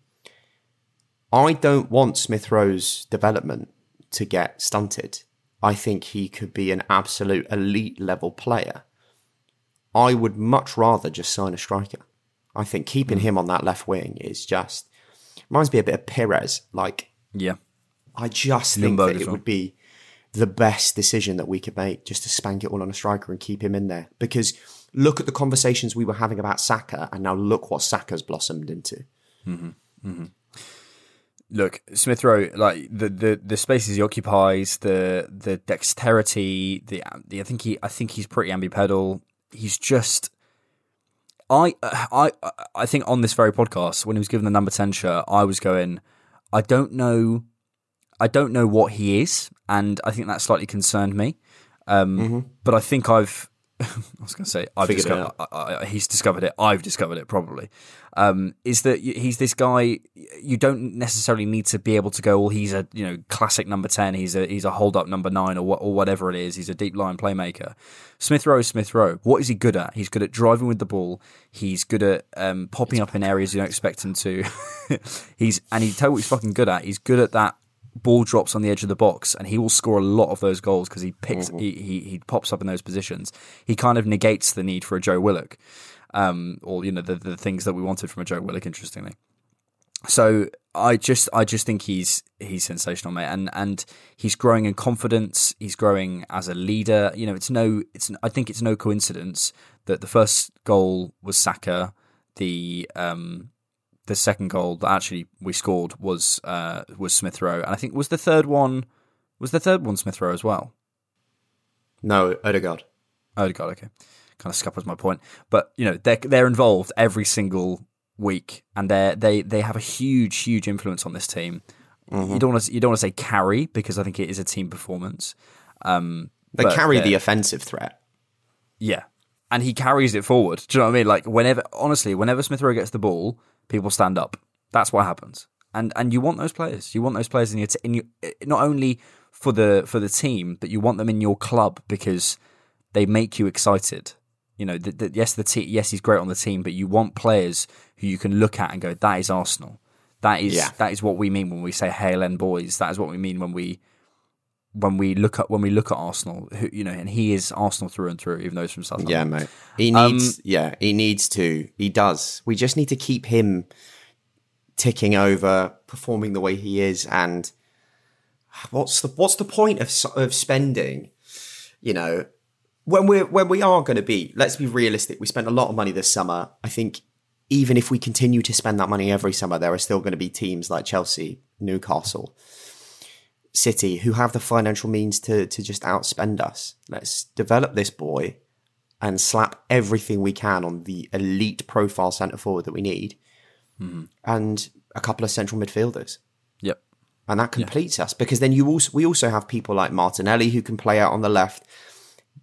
I don't want Smith Rowe's development to get stunted. I think he could be an absolute elite level player. I would much rather just sign a striker. I think keeping hmm. him on that left wing is just reminds me a bit of Pires. Like, yeah, I just think that it well. would be the best decision that we could make just to spank it all on a striker and keep him in there. Because look at the conversations we were having about Saka, and now look what Saka's blossomed into. Mm-hmm. Mm-hmm. look, Smith Rowe, like the, the the spaces he occupies, the the dexterity, the, the I think he I think he's pretty ambipedal. He's just. I I I think on this very podcast when he was given the number ten shirt, I was going, I don't know, I don't know what he is, and I think that slightly concerned me. Um, But I think I've, I was going to say, I've discovered, I, I, he's discovered it. I've discovered it probably. Um, is that he's this guy? You don't necessarily need to be able to go. Well, he's a you know classic number ten. He's a he's a hold up number nine or what or whatever it is. He's a deep line playmaker. Smith Rowe, Smith Rowe. What is he good at? He's good at driving with the ball. He's good at um, popping up in areas you don't expect him to. he's and he tell what he's fucking good at. He's good at that ball drops on the edge of the box and he will score a lot of those goals because he picks he, he he pops up in those positions. He kind of negates the need for a joe willock um or you know the, the things that we wanted from a joe willock interestingly. So i just i just think he's he's sensational mate and and he's growing in confidence. He's growing as a leader. You know it's no it's i think it's no coincidence that the first goal was saka the um the second goal that actually we scored was uh, was Smith Rowe, and I think was the third one was the third one Smith Rowe as well. No, Odegaard. God, okay, kind of scuppers my point, but you know they're they're involved every single week, and they they they have a huge huge influence on this team. You don't want to you don't want to say carry because I think it is a team performance. Um, They carry the offensive threat. Yeah. And he carries it forward. Do you know what I mean? Like whenever honestly, whenever Smith Rowe gets the ball, people stand up. That's what happens. And and you want those players. You want those players in your t- in your eh, not only for the for the team, but you want them in your club because they make you excited. You know, the, the, yes, the te- yes, he's great on the team, but you want players who you can look at and go, "That is Arsenal. That is Yeah. that is what we mean when we say Hale End Boys. That is what we mean when we when we look at when we look at Arsenal. Who, you know, and he is Arsenal through and through, even though he's from Southampton. Yeah, mate. He Um, needs. yeah, he needs to. He does. We just need to keep him ticking over, performing the way he is, and what's the what's the point of of spending? You know, when we're when we are going to be. Let's be realistic. We spent a lot of money this summer. I think even if we continue to spend that money every summer, there are still going to be teams like Chelsea, Newcastle, City who have the financial means to to just outspend us. Let's develop this boy and slap everything we can on the elite profile centre forward that we need, mm-hmm. and a couple of central midfielders, Yep. and that completes us. Because then you also we also have people like Martinelli who can play out on the left.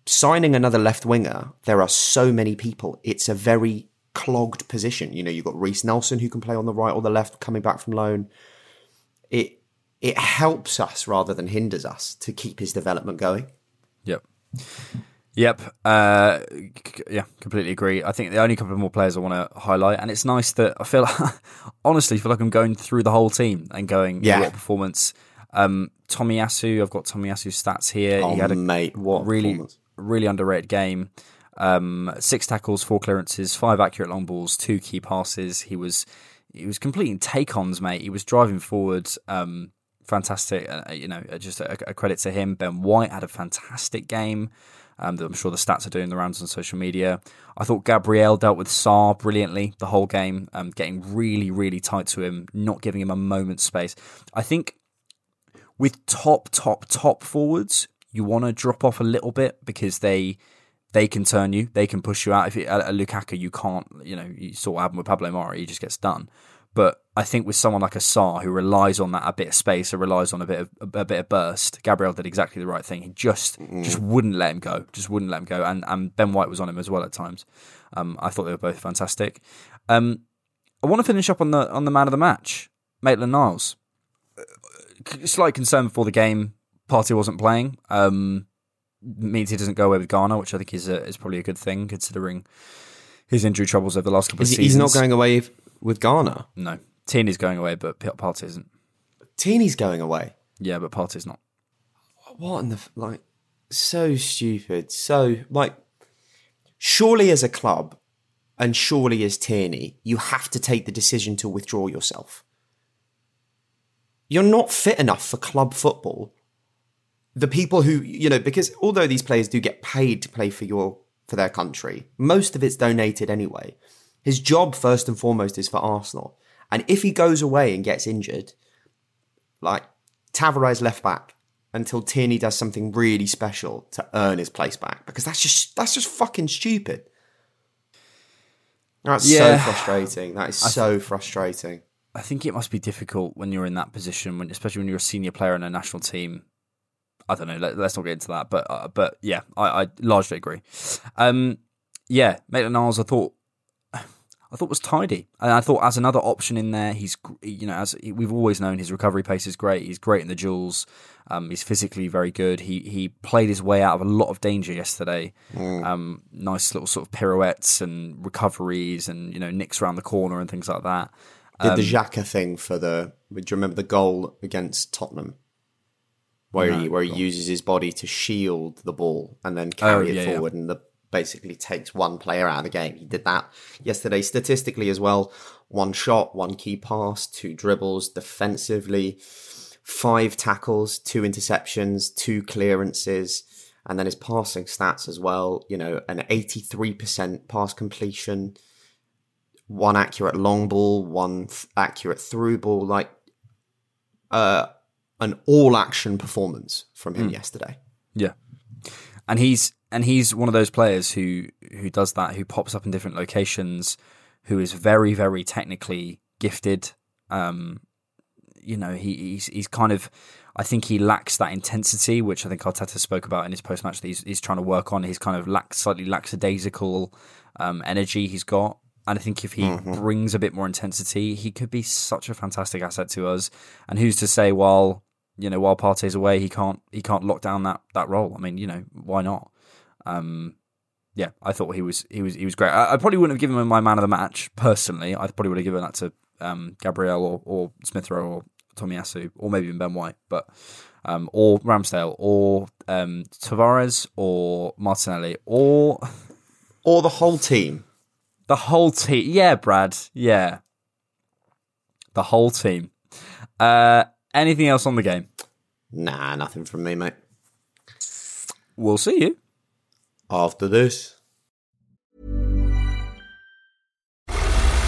Signing another left winger, there are so many people. It's a very clogged position. You know, you've got Reiss Nelson who can play on the right or the left, coming back from loan. It helps us rather than hinders us to keep his development going. Yep. Yep. Uh, c- yeah, completely agree. I think the only couple of more players I want to highlight, and it's nice that I feel, honestly, feel like I'm going through the whole team and going, Yeah. what performance. Um, Tomiyasu, I've got Tommy Tomiyasu's stats here. Oh, he had a mate, what really, really underrated game. Um, six tackles, four clearances, five accurate long balls, two key passes. He was he was completing take-ons, mate. He was driving forward. Um, fantastic. Uh, you know, uh, just a, a credit to him. Ben White had a fantastic game. Um, I'm sure the stats are doing the rounds on social media. I thought Gabriel dealt with Sarr brilliantly the whole game, um, getting really, really tight to him, not giving him a moment's space. I think with top, top, top forwards, you want to drop off a little bit because they they can turn you, they can push you out. If you, at, at Lukaku, you can't, you know, you saw what happened with Pablo Mari, he just gets done. But I think with someone like a Sarr who relies on that a bit of space or relies on a bit of a, bit of burst, Gabriel did exactly the right thing. He just just wouldn't let him go, just wouldn't let him go, and and Ben White was on him as well at times. Um, I thought they were both fantastic. Um, I want to finish up on the on the man of the match, Maitland Niles. Slight concern before the game. Partey wasn't playing. Um, means he doesn't go away with Ghana, which I think is a, is probably a good thing considering his injury troubles over the last couple of he- seasons. he's not going away with Ghana. No, Tierney's going away, but Partey isn't. Tierney's going away. Yeah, but Partey's not. What in the f- like? So stupid. So like, surely as a club, and surely as Tierney, you have to take the decision to withdraw yourself. you're not fit enough for club football. The people who, you know, because although these players do get paid to play for your for their country, most of it's donated anyway. His job first and foremost is for Arsenal. And if he goes away and gets injured, like Tavares left back until Tierney does something really special to earn his place back because that's just that's just fucking stupid. That's Yeah. so frustrating. That is so frustrating. I think it must be difficult when you're in that position, when especially when you're a senior player in a national team. I don't know. Let, us not get into that, but uh, but yeah, I, I largely agree. Um, yeah, Maitland Niles, I thought, I thought was tidy, and I thought as another option in there, he's you know as we've always known, his recovery pace is great. He's great in the duels. Um, he's physically very good. He he played his way out of a lot of danger yesterday. Um, nice little sort of pirouettes and recoveries, and you know nicks around the corner and things like that. Did the Um, Xhaka thing for the? Do you remember the goal against Tottenham, where he where he uses his body to shield the ball and then carry Oh, yeah, it yeah. forward, and the basically takes one player out of the game. He did that yesterday statistically as well. One shot, one key pass, two dribbles, defensively, five tackles, two interceptions, two clearances, and then his passing stats as well. You know, an eighty-three percent pass completion one accurate long ball, one th- accurate through ball, like uh, an all action performance from him Mm. yesterday. Yeah, and he's and he's one of those players who who does that, who pops up in different locations, who is very very technically gifted. Um, you know, he, he's he's kind of. I think he lacks that intensity, which I think Arteta spoke about in his post match. That he's, he's trying to work on. He's kind of lack, slightly lackadaisical um, energy he's got. And I think if he Mhm. brings a bit more intensity, he could be such a fantastic asset to us. And who's to say while you know while Partey's away, he can't he can't lock down that that role. I mean, you know, why not? Um, yeah, I thought he was he was he was great. I, I probably wouldn't have given him my man of the match personally. I probably would have given that to um, Gabriel or, or Smith Rowe or Tomiyasu or maybe even Ben White, but um, or Ramsdale or um, Tavares or Martinelli or or the whole team. The whole team, yeah, Brad, yeah, the whole team. Uh, anything else on the game? Nah, nothing from me, mate. We'll see you after this.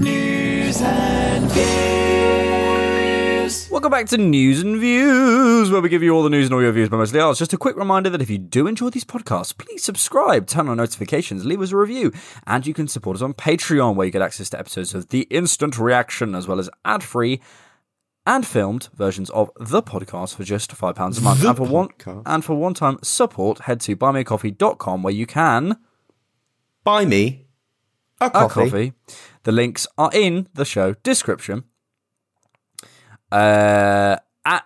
News and views. Welcome back to News and Views, where we give you all the news and all your views but mostly ours. Just a quick reminder that if you do enjoy these podcasts, please subscribe, turn on notifications, leave us a review, and you can support us on Patreon, where you get access to episodes of The Instant Reaction, as well as ad-free and filmed versions of the podcast for just five pounds a month. The and for one podcast. and for one-time support, head to buymeacoffee.com, where you can Buy me a a coffee. The links are in the show description. Uh, at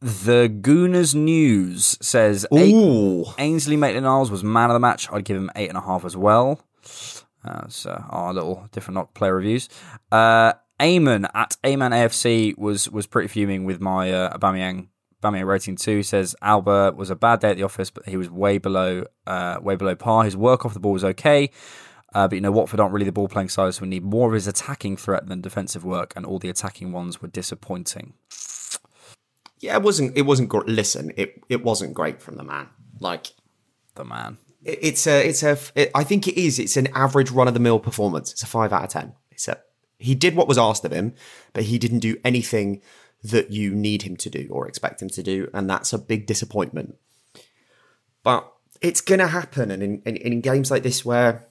the Gooners News says Ooh. Ainsley Maitland-Niles was man of the match. I'd give him eight and a half as well. Uh, so our little different knock player reviews. Uh, Eamon at Eamon AFC was was pretty fuming with my uh, Aubameyang Aubameyang rating too. Says Auba was a bad day at the office, but he was way below uh, way below par. His work off the ball was okay. Uh, but you know, Watford aren't really the ball playing side, so we need more of his attacking threat than defensive work, and all the attacking ones were disappointing. Yeah, it wasn't. It wasn't. Gr- listen, it it wasn't great from the man. Like The man. it, it's a. It's a. It, I think it is. It's an average run of the mill performance. It's a five out of ten. It's a. He did what was asked of him, but he didn't do anything that you need him to do or expect him to do, and that's a big disappointment. But it's gonna happen, and in, in, in games like this where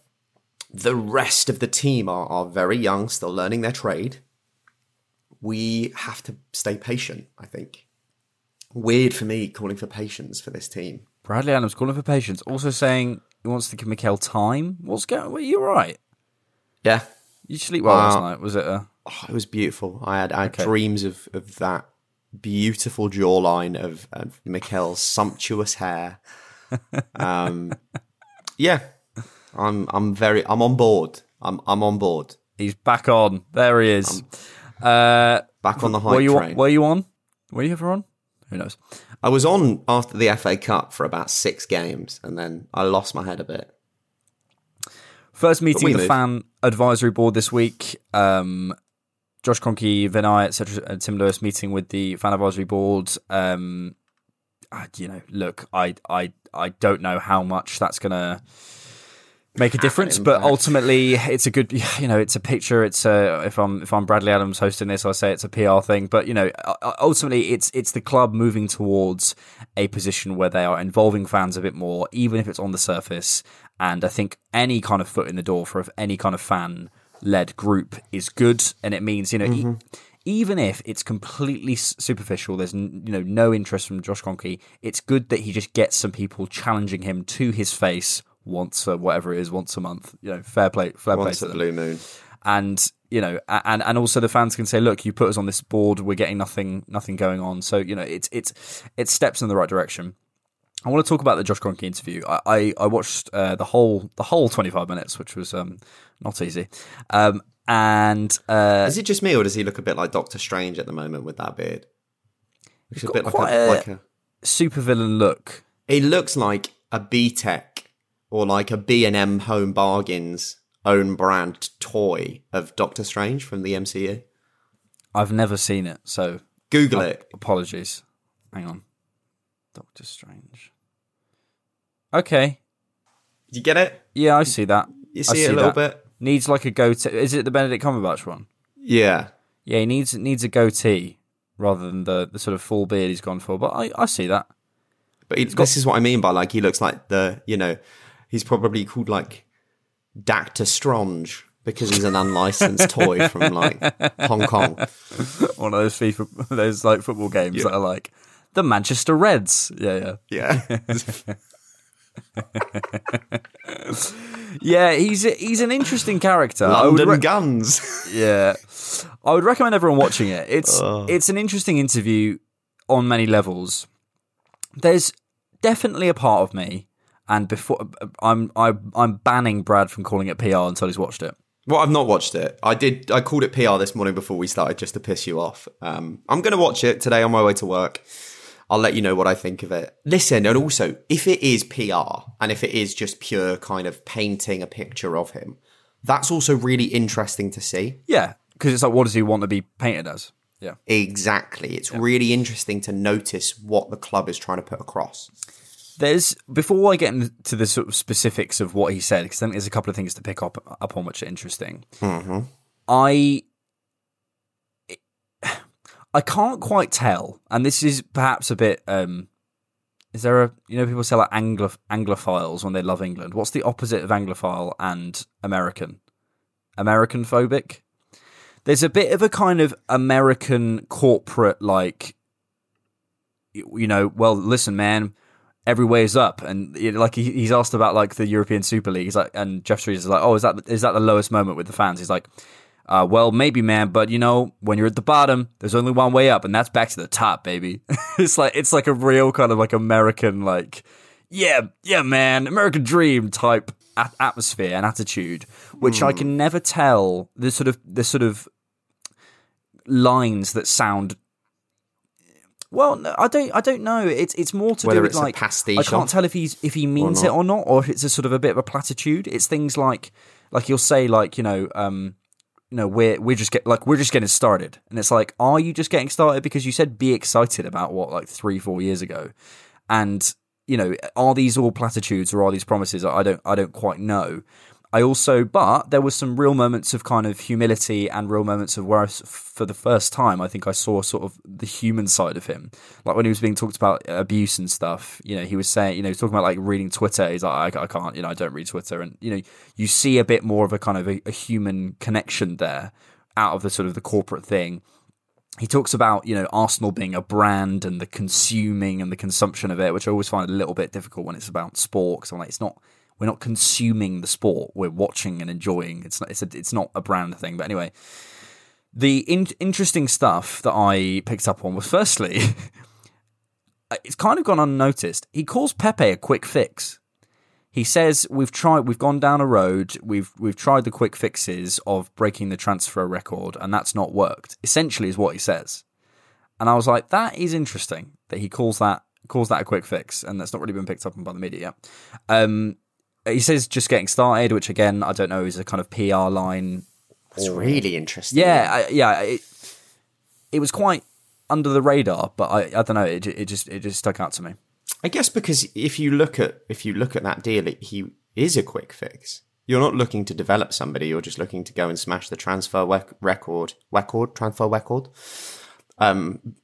the rest of the team are, are very young, still learning their trade, we have to stay patient. I think. Weird for me calling for patience for this team. Bradley Adams calling for patience, also saying he wants to give Mikel time. What's going? Well, you're right. Yeah, You sleep well last Wow. night. Was it a? Oh, it was beautiful. I had, I had Okay. dreams of, of that beautiful jawline of, of Mikel's sumptuous hair. Um, yeah, I'm I'm very I'm on board. I'm I'm on board. He's back on. There he is. uh, Back on the were hype you train. were you on? Were you ever on? Who knows? I was on after the FA Cup for about six games, and then I lost my head a bit. First meeting the fan advisory board this week. Um, Josh Kroenke, Vinai, etc. and Tim Lewis meeting with the fan advisory board. Um, you know, look, I, I, I don't know how much that's gonna make a difference, but ultimately, it's a good. You know, it's a picture. It's a. If I'm if I'm Bradley Adams hosting this, I say it's a PR thing. But you know, ultimately, it's it's the club moving towards a position where they are involving fans a bit more, even if it's on the surface. And I think any kind of foot in the door for any kind of fan led group is good, and it means you know. e- mm-hmm. even if it's completely superficial, there's you know no interest from Josh Kroenke. It's good that he just gets some people challenging him to his face once or whatever it is, once a month. You know, fair play, fair play to Blue Moon. and you know and and also the fans can say look you put us on this board we're getting nothing nothing going on so you know it's it's it's steps in the right direction I want to talk about the Josh Kroenke interview. I I, I watched uh, the whole the whole twenty five minutes, which was um, not easy. Um, and uh, Is it just me, or does he look a bit like Doctor Strange at the moment with that beard? Looks a got bit like a, a- like a. super villain look. He looks like a BTEC or like a B and M Home Bargains own brand toy of Doctor Strange from the MCU. I've never seen it, so Google it. apologies. Hang on, Doctor Strange. Okay, Did You get it? yeah, I see that. You I see it a little that. bit? Needs like a goatee. Is it the Benedict Cumberbatch one? Yeah. Yeah, he needs needs a goatee rather than the, the sort of full beard he's gone for. But I, I see that. But he, this is what I mean by like he looks like the you know he's probably called like Doctor Strange because he's an unlicensed toy from like Hong Kong. One of those FIFA, those like football games that are like the Manchester Reds. Yeah, yeah, Yeah. yeah. He's a, he's an interesting character. I London re- Guns. yeah, I would recommend everyone watching it. It's Oh. it's an interesting interview on many levels. There's definitely a part of me, and before I'm I, I'm banning Brad from calling it PR until he's watched it. Well, I've not watched it. I did. I called it PR this morning before we started, just to piss you off. Um, I'm going to watch it today on my way to work. I'll let you know what I think of it. Listen, and also, if it is PR and if it is just pure kind of painting a picture of him, that's also really interesting to see. Yeah, because it's like, what does he want to be painted as? Yeah. Exactly. It's really interesting to notice what the club is trying to put across. There's before I get into the sort of specifics of what he said, because I think there's a couple of things to pick up up on which are interesting. Mm-hmm. I I can't quite tell, and this is perhaps a bit. Um, is there a you know people say like Anglo Anglophiles when they love England? What's the opposite of Anglophile and American? American phobic. There's a bit of a kind of American corporate like, you know. Well, listen, man every way is up. And you know, like he, he's asked about like the European Super League. He's like, and Geoff Shreeves is like, oh, is that is that the lowest moment with the fans? He's like, uh, well, maybe, man, but you know, when you're at the bottom, there's only one way up, and that's back to the top, baby. it's like it's like a real kind of like American like, yeah, yeah, man, American dream type atmosphere and attitude, which I can never tell the sort of the sort of lines that sound well, no, I don't. I don't know. It's it's more to Whether do with like pastiche I can't tell if he's if he means it or not, or if it's a sort of a bit of a platitude. It's things like like you'll say like you know um you know we're we're just get like we're just getting started, and it's like are you just getting started because you said be excited about what like three four years ago, and you know are these all platitudes or are these promises? I don't I don't quite know. I also, but there was some real moments of kind of humility and real moments of where, I for the first time, I think I saw sort of the human side of him. Like when he was being talked about abuse and stuff, you know, he was saying, you know, talking about like reading Twitter. He's like, I, I can't, you know, I don't read Twitter, and you know, you see a bit more of a kind of a, a human connection there out of the sort of the corporate thing he talks about you know Arsenal being a brand and the consuming and the consumption of it, which I always find a little bit difficult when it's about sport because I'm like it's not we're not consuming the sport. We're watching and enjoying. It's not, it's a, it's not a brand thing. But anyway, the in- interesting stuff that I picked up on was firstly, it's kind of gone unnoticed. He calls Pepe a quick fix. He says we've tried, we've gone down a road, we've we've tried the quick fixes of breaking the transfer record, and that's not worked. Essentially, is what he says. And I was like, that is interesting that he calls that calls that a quick fix, and that's not really been picked up on by the media yet. Um, he says just getting started, which again I don't know is a kind of PR line. It's really interesting. Yeah, I, yeah. It, it was quite under the radar, but I, I don't know. It, it just it just stuck out to me. I guess because if you look at if you look at that deal, he is a quick fix. You're not looking to develop somebody. You're just looking to go and smash the transfer record, record, transfer record. Um,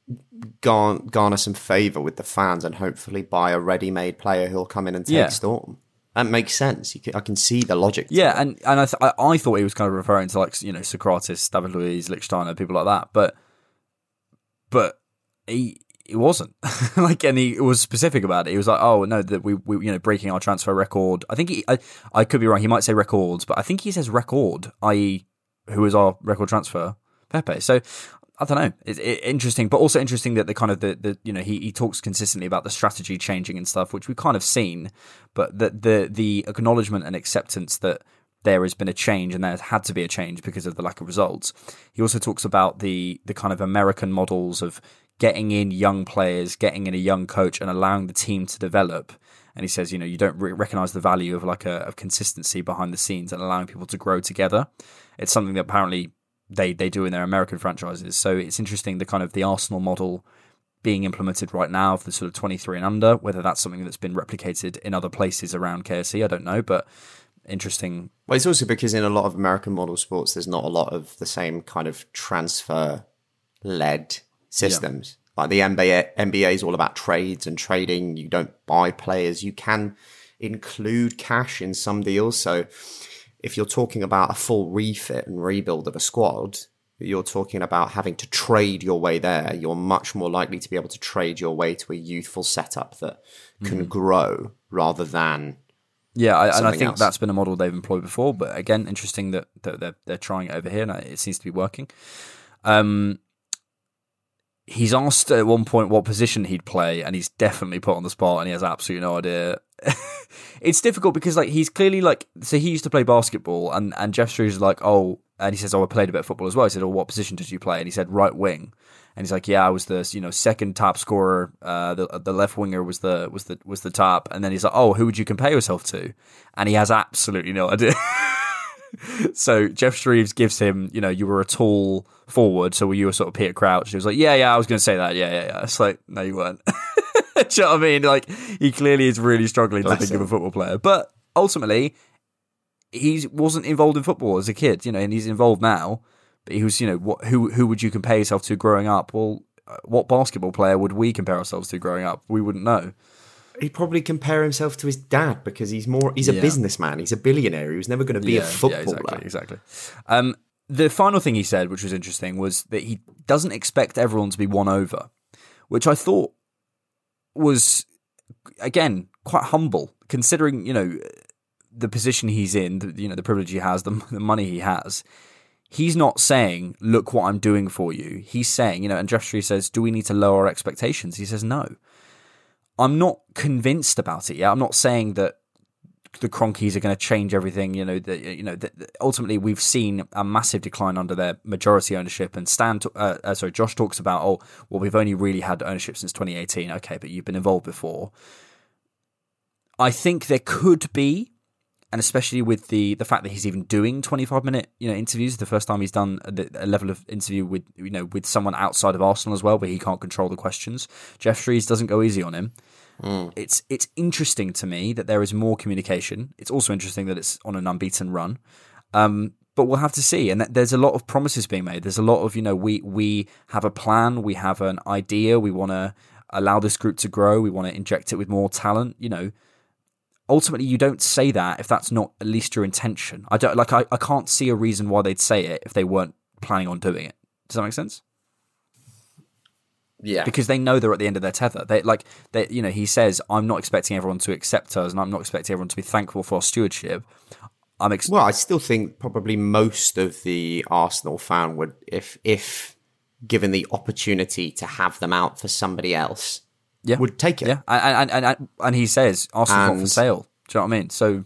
garner, garner some favor with the fans, and hopefully buy a ready-made player who'll come in and take Yeah. Storm. That makes sense. You can, I can see the logic. Yeah, and and I, th- I I thought he was kind of referring to like you know Sokratis, David Luiz, Lichtsteiner, people like that, but but he he wasn't like, and he was specific about it. He was like, oh no, that we, we you know breaking our transfer record. I think he I, I could be wrong. He might say records, but I think he says record, i.e., who is our record transfer Pepe. So. I don't know. It's it, interesting, but also interesting that the kind of the, the you know he, he talks consistently about the strategy changing and stuff, which we've kind of seen, but the the the acknowledgement and acceptance that there has been a change and there has had to be a change because of the lack of results. He also talks about the the kind of American models of getting in young players, getting in a young coach, and allowing the team to develop. And he says, you know, you don't re- recognize the value of like a of consistency behind the scenes and allowing people to grow together. It's something that apparently they they do in their American franchises. So it's interesting the kind of the Arsenal model being implemented right now for the sort of 23 and under, whether that's something that's been replicated in other places around KSE, I don't know, but interesting. Well, it's also because in a lot of American model sports, there's not a lot of the same kind of transfer led systems. Like the NBA, NBA is all about trades and trading. You don't buy players. You can include cash in some deals. So if you're talking about a full refit and rebuild of a squad, you're talking about having to trade your way there. You're much more likely to be able to trade your way to a youthful setup that can Mhm. grow rather than Yeah, I, and I think else. that's been a model they've employed before. But again, interesting that, that they're they're trying it over here, and it seems to be working. Um, he's asked at one point what position he'd play, and he's definitely put on the spot, and he has absolutely no idea. it's difficult because like he's clearly like so he used to play basketball, and and Geoff Shreeves's like oh, and he says oh I played a bit of football as well. He said oh what position did you play? And he said right wing. And he's like, yeah, I was the you know second top scorer. Uh, the the left winger was the was the was the top. And then he's like, oh, who would you compare yourself to? And he has absolutely no idea. so Geoff Shreeves gives him, you know, you were a tall forward, so were you were sort of Peter Crouch. He was like, yeah, yeah, I was going to say that. Yeah, yeah, yeah. It's like, no, you weren't. Do you know what I mean? Like, he clearly is really struggling to Bless think of a football player. But ultimately, he wasn't involved in football as a kid, you know, and he's involved now. But he was, you know, what, who who would you compare yourself to growing up? Well, uh, what basketball player would we compare ourselves to growing up? We wouldn't know. he'd probably compare himself to his dad because he's more he's a Yeah. businessman he's a billionaire he was never going to be a footballer exactly, exactly. Um, the final thing he said, which was interesting, was that he doesn't expect everyone to be won over, which I thought was again quite humble, considering you know the position he's in, the, you know the privilege he has, the, the money he has. He's not saying, "Look what I'm doing for you." He's saying, you know, and Geoff says, "Do we need to lower our expectations?" He says, "No." I'm not convinced about it yet. I'm not saying that the Kroenkes are going to change everything. You know, that you know, that ultimately we've seen a massive decline under their majority ownership. And Stan, uh, uh, sorry, Josh talks about, oh, well, we've only really had ownership since 2018. Okay, but you've been involved before. I think there could be, and especially with the the fact that he's even doing 25 minute you know interviews, the first time he's done a, a level of interview with you know with someone outside of Arsenal as well, where he can't control the questions. Geoff Shreeves doesn't go easy on him. It's it's interesting to me that there is more communication. It's also interesting that it's on an unbeaten run. Um, but we'll have to see. And th- there's a lot of promises being made. There's a lot of you know we we have a plan, we have an idea, we want to allow this group to grow, we want to inject it with more talent. You know, ultimately you don't say that if that's not at least your intention. I don't like I, I can't see a reason why they'd say it if they weren't planning on doing it. Does that make sense? Yeah. because they know they're at the end of their tether. They like they, you know, he says, "I'm not expecting everyone to accept us, and I'm not expecting everyone to be thankful for our stewardship." I'm ex- Well, I still think probably most of the Arsenal fan would, if if given the opportunity to have them out for somebody else, yeah, would take it. Yeah, and and and, and he says Arsenal's not for sale. Do you know what I mean? So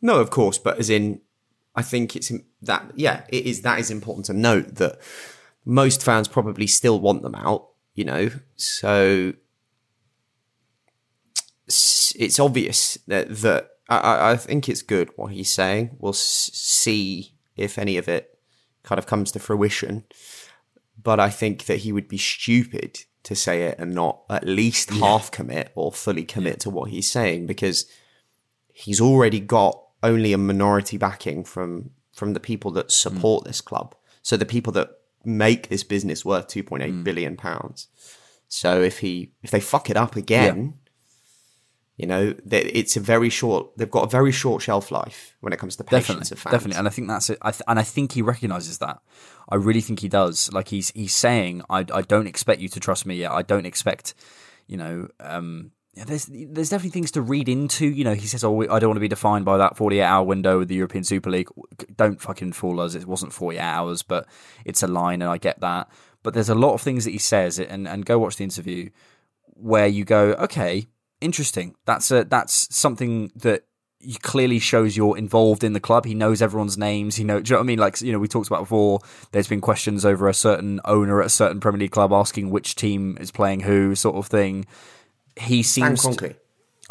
No, of course, but as in, I think it's that. Yeah, it is. That is important to note that most fans probably still want them out. You know, so it's obvious that that I- I, I think it's good what he's saying. We'll see if any of it kind of comes to fruition. But I think that he would be stupid to say it and not at least half commit or fully commit to what he's saying because he's already got only a minority backing from from the people that support mm. this club. So the people that make this business worth two point eight billion pounds. So if he if they fuck it up again, you know, that it's a very short. They've got a very short shelf life when it comes to patience definitely, of fans. definitely, and I think that's it. I th- and I think he recognizes that. I really think he does. Like he's he's saying, I I don't expect you to trust me yet. I don't expect, you know, um, yeah, there's there's definitely things to read into. You know, he says, "Oh, I don't want to be defined by that 48 hour window with the European Super League." Don't fucking fool us. It wasn't 48 hours, but it's a line, and I get that. But there's a lot of things that he says, and and go watch the interview where you go, okay, interesting. That's a that's something that clearly shows you're involved in the club. He knows everyone's names. He know, do you know what I mean? Like you know, we talked about before. There's been questions over a certain owner at a certain Premier League club asking which team is playing who, sort of thing. He seems to- Kroenke.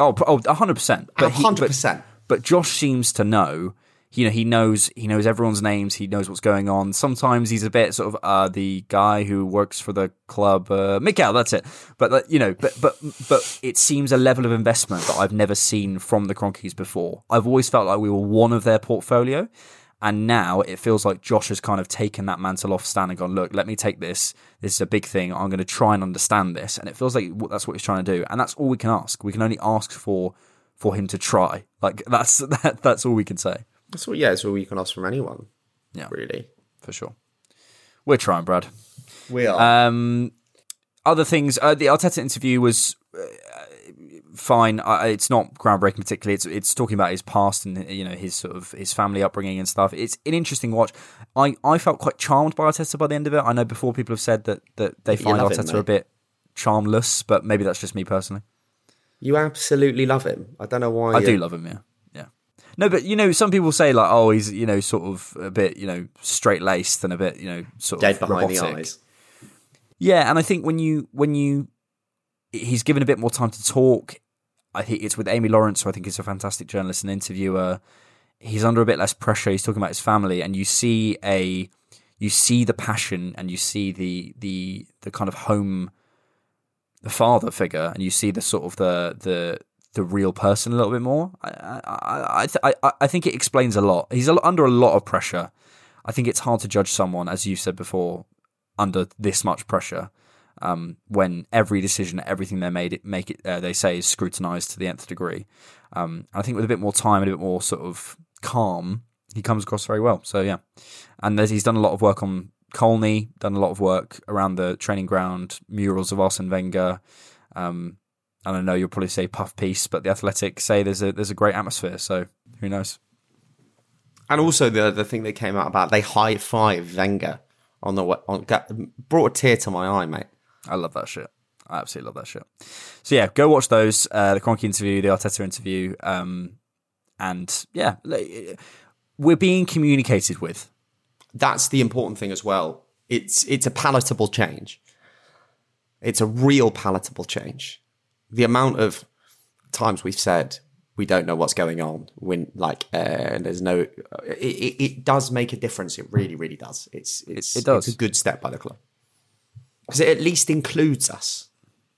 Oh, pr- oh, hundred percent. A he- hundred but- percent. But Josh seems to know. You know, he knows he knows everyone's names. He knows what's going on. Sometimes he's a bit sort of uh, the guy who works for the club, uh, Mikael. That's it. But uh, you know, but but but it seems a level of investment that I've never seen from the Kroenkes before. I've always felt like we were one of their portfolio, and now it feels like Josh has kind of taken that mantle off Stan and gone, look, let me take this. This is a big thing. I'm going to try and understand this, and it feels like that's what he's trying to do, and that's all we can ask. We can only ask for for him to try. Like that's that, that's all we can say. That's what. Yeah, it's all you can ask from anyone. Yeah, really, for sure. We're trying, Brad. We are. Um, other things. Uh, the Arteta interview was uh, fine. I, it's not groundbreaking particularly. It's it's talking about his past and you know his sort of his family upbringing and stuff. It's an interesting watch. I, I felt quite charmed by Arteta by the end of it. I know before people have said that that they find love him, a bit charmless, but maybe that's just me personally. You absolutely love him. I don't know why. I you- do love him, yeah. Yeah. No, but you know, some people say like, oh, he's you know, sort of a bit, you know, straight laced and a bit, you know, sort Dead of behind the robotic. eyes. Yeah, and I think when you when you he's given a bit more time to talk. I think it's with Amy Lawrence, who I think is a fantastic journalist and interviewer. He's under a bit less pressure. He's talking about his family, and you see a you see the passion and you see the the the kind of home the father figure, and you see the sort of the the the real person a little bit more. I I I, I, I think it explains a lot. He's a- under a lot of pressure. I think it's hard to judge someone, as you said before, under this much pressure. Um, when every decision, everything they made it make it uh, they say is scrutinized to the nth degree. Um, I think with a bit more time and a bit more sort of calm, he comes across very well. So yeah, and he's done a lot of work on Colney, done a lot of work around the training ground, murals of Arsene Wenger. Um, and I know you'll probably say puff piece, but the Athletic say there's a there's a great atmosphere. So who knows? And also the the thing that came out about they high five Wenger on the on got, brought a tear to my eye, mate. I love that shit. I absolutely love that shit. So yeah, go watch those. Uh, the Kroenke interview, the Arteta interview, um, and yeah, we're being communicated with. That's the important thing as well. It's it's a palatable change. It's a real palatable change. The amount of times we've said we don't know what's going on when like uh, and there's no it, it, it does make a difference it really really does it's it's it does. it's a good step by the club because it at least includes us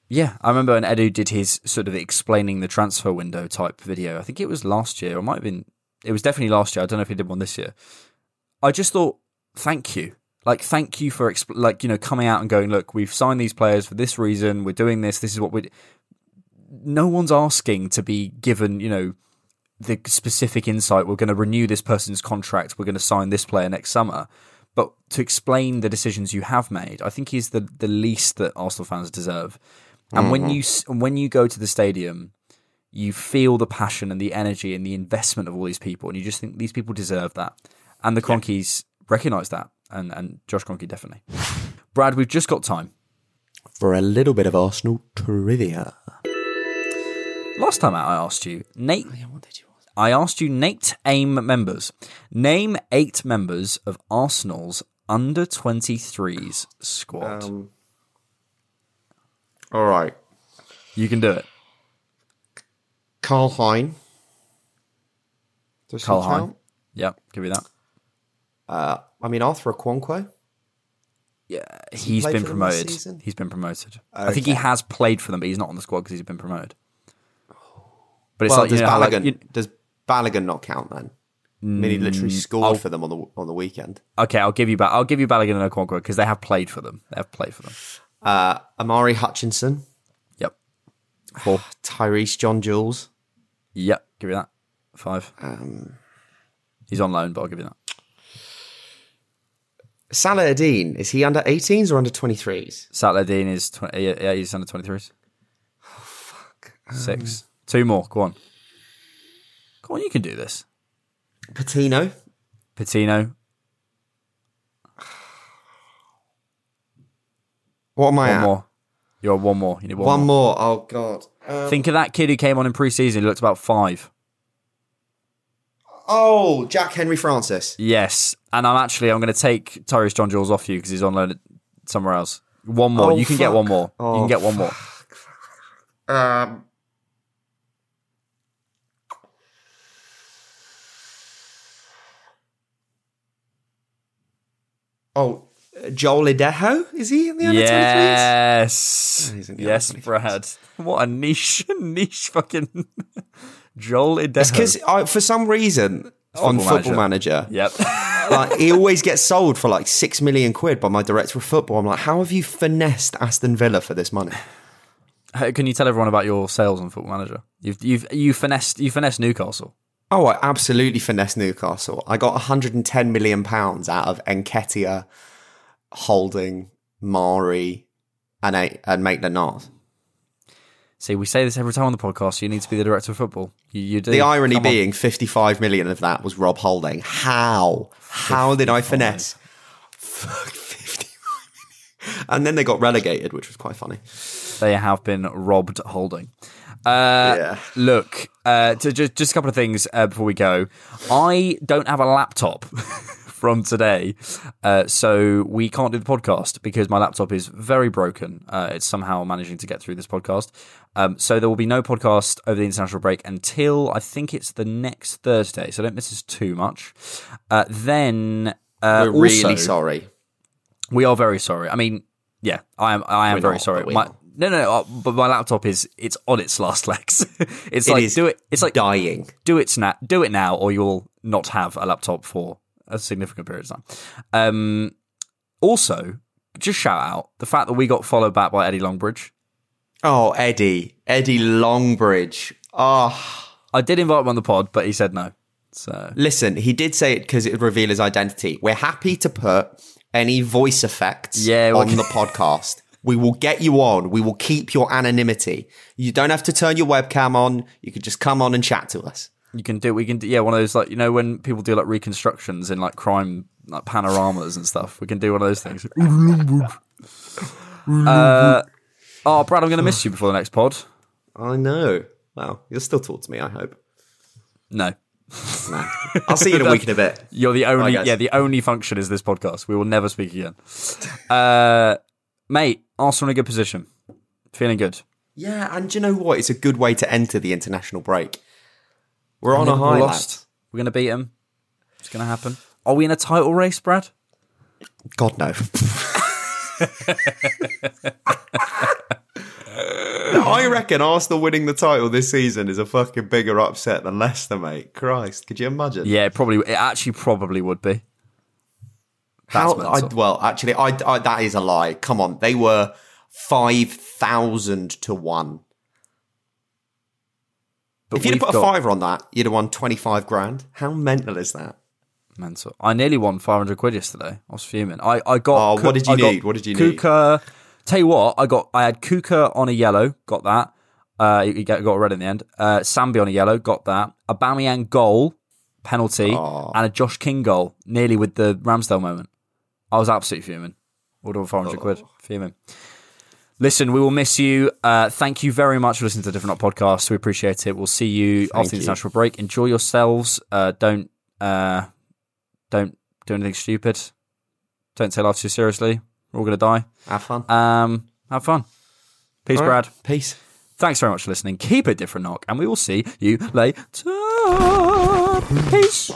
Yeah, I remember when Edu did his sort of explaining the transfer window type video. I think it was last year, or might have been. It was definitely last year. I don't know if he did one this year. I just thought, thank you, like thank you for exp- like you know coming out and going, look, we've signed these players for this reason. We're doing this. This is what we. No one's asking to be given, you know, the specific insight. We're going to renew this person's contract. We're going to sign this player next summer. But to explain the decisions you have made, I think he's the the least that Arsenal fans deserve. And when Mhm. you when you go to the stadium, you feel the passion and the energy and the investment of all these people, and you just think these people deserve that. And the Kroenkes recognise that, and and Josh Kroenke definitely. Brad, we've just got time. For a little bit of Arsenal trivia. Last time out, I asked you, Nate. I asked you, Nate AIM members. Name eight members of Arsenal's under 23s squad. Um, all right. you can do it. Karl Hein. Does he Karl Hein. count? Yep, give me that. Uh, I mean, Arthur Okonkwo. Yeah, Has he he's played been for them this promoted. He's been promoted. I think he has played for them, but he's not on the squad because he's been promoted. But it's well, like you does, know, how, like, you- does Balogun not count then? I mean, he literally Mm, scored I'll- for them on the on the weekend. okay, I'll give you back. I'll give you Balogun and Okonkwo because they have played for them. They have played for them. Uh, Omari Hutchinson. Yep. Four. Tyreece John-Jules. Yep. Give me that. Five. Um, He's on loan, but I'll give you that. Salah-Eddine. Is he under 18s or under 23s? Salah-Eddine is 20, yeah, yeah, he's under 23s. Oh, fuck. Six. Two more. Go on. Go on, you can do this. Patino. Patino. What am I One at? more. You're one more. You need one, One more. more. Oh God. Um, Think of that kid who came on in pre-season. He looked about five. oh, Jack Henry Francis. Yes, and I'm actually I'm going to take Tyreece John-Jules off you because he's on loan at somewhere else. One more. Oh, you can get fuck. one more. you Oh, can get one more. Um. Oh, Joel Ideho? Is he in the under 23s? Yes. Oh, the Yes, Brad. What a niche, niche fucking Joel It's because for some reason on Football Football Manager, Yep. like he always gets sold for like six million quid by my director of football. I'm like, how have you finessed Aston Villa for this money? Can you tell everyone about your sales on Football Manager? You've you've you finessed you finessed Newcastle. Oh, I absolutely finessed Newcastle. I got 110 million pounds out of Nketiah, Holding, Mari, and a- and Maitland Niles. See, we say this every time on the podcast. You need to be the director of football. You, you do. The irony Come on. being, 55 million of that was Rob Holding. How? How did I finesse? Fuck, 55 million. And then they got relegated, which was quite funny. they have been robbed holding. Uh, Yeah. Look, uh, to just just a couple of things uh, before we go. I don't have a laptop from today, uh, so we can't do the podcast because my laptop is very broken. Uh, it's somehow managing to get through this podcast. Um, so there will be no podcast over the international break until I think it's the next Thursday. So don't miss us too much. Uh, then uh, We're really also- sorry. we are very sorry. I mean, yeah, I am. I am We're very not, sorry. My. No, no, no. uh, But my laptop is it's on its last legs. it's It like do it. It's like dying. do it now. Do it now, or you'll not have a laptop for a significant period of time. Um, also, just shout out the fact that we got followed back by Eddie Longbridge. Oh, Eddie. Eddie Longbridge. Oh, I did invite him on the pod, but he said no. So listen, he did say it because it would reveal his identity. We're happy to put any voice effects Yeah, on the podcast. We will get you on. We will keep your anonymity. You don't have to turn your webcam on. You can just come on and chat to us. you can do. We can do. Yeah, one of those like you know when people do like reconstructions in like crime like panoramas and stuff. We can do one of those things. uh, oh, Brad, I'm going to miss you before the next pod. I know. Well, you'll still talk to me, I hope. No. No. I'll see you in a week in a bit. You're the only, yeah, the only function is this podcast. We will never speak again. Uh, mate, Arsenal in a good position. Feeling good. Yeah, and do you know what? It's a good way to enter the international break. We're on a high, lost. We're going to beat them. It's going to happen. Are we in a title race, Brad? God no. I reckon Arsenal winning the title this season is a fucking bigger upset than Leicester, mate. Christ, could you imagine? Yeah, it probably. It actually probably would be. How? I, well, actually, I, I, that is a lie. Come on, they were five thousand to one. But if you'd put a got- fiver on that, you'd have won twenty five grand. How mental is that? Mental. I nearly won 500 quid yesterday. I was fuming. I, I got. Oh, what did you I need? What did you need? Kucka. Tell you what, I got. I had Kucka on a yellow. Got that. Uh, you got got red in the end. Uh, Sambi on a yellow. Got that. A Bamian goal, penalty, Oh. and a Josh King goal. Nearly with the Ramsdale moment. I was absolutely fuming. Order of 500 quid. Oh. Fuming. Listen, we will miss you. Uh, thank you very much for listening to the Different Knock podcast. We appreciate it. We'll see you Thank after the international break. Enjoy yourselves. Uh, don't uh, don't do anything stupid. Don't take life too seriously. We're all going to die. Have fun. Um, have fun. Peace, right. Brad. Peace. Thanks very much for listening. Keep it different, knock, and we will see you later. Peace.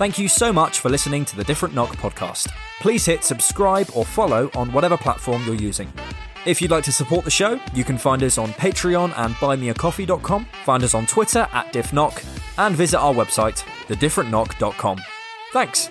Thank you so much for listening to the Different Knock podcast. Please hit subscribe or follow on whatever platform you're using. If you'd like to support the show, you can find us on Patreon and buymeacoffee.com, find us on Twitter at diffknock, and visit our website, thedifferentknock.com. Thanks.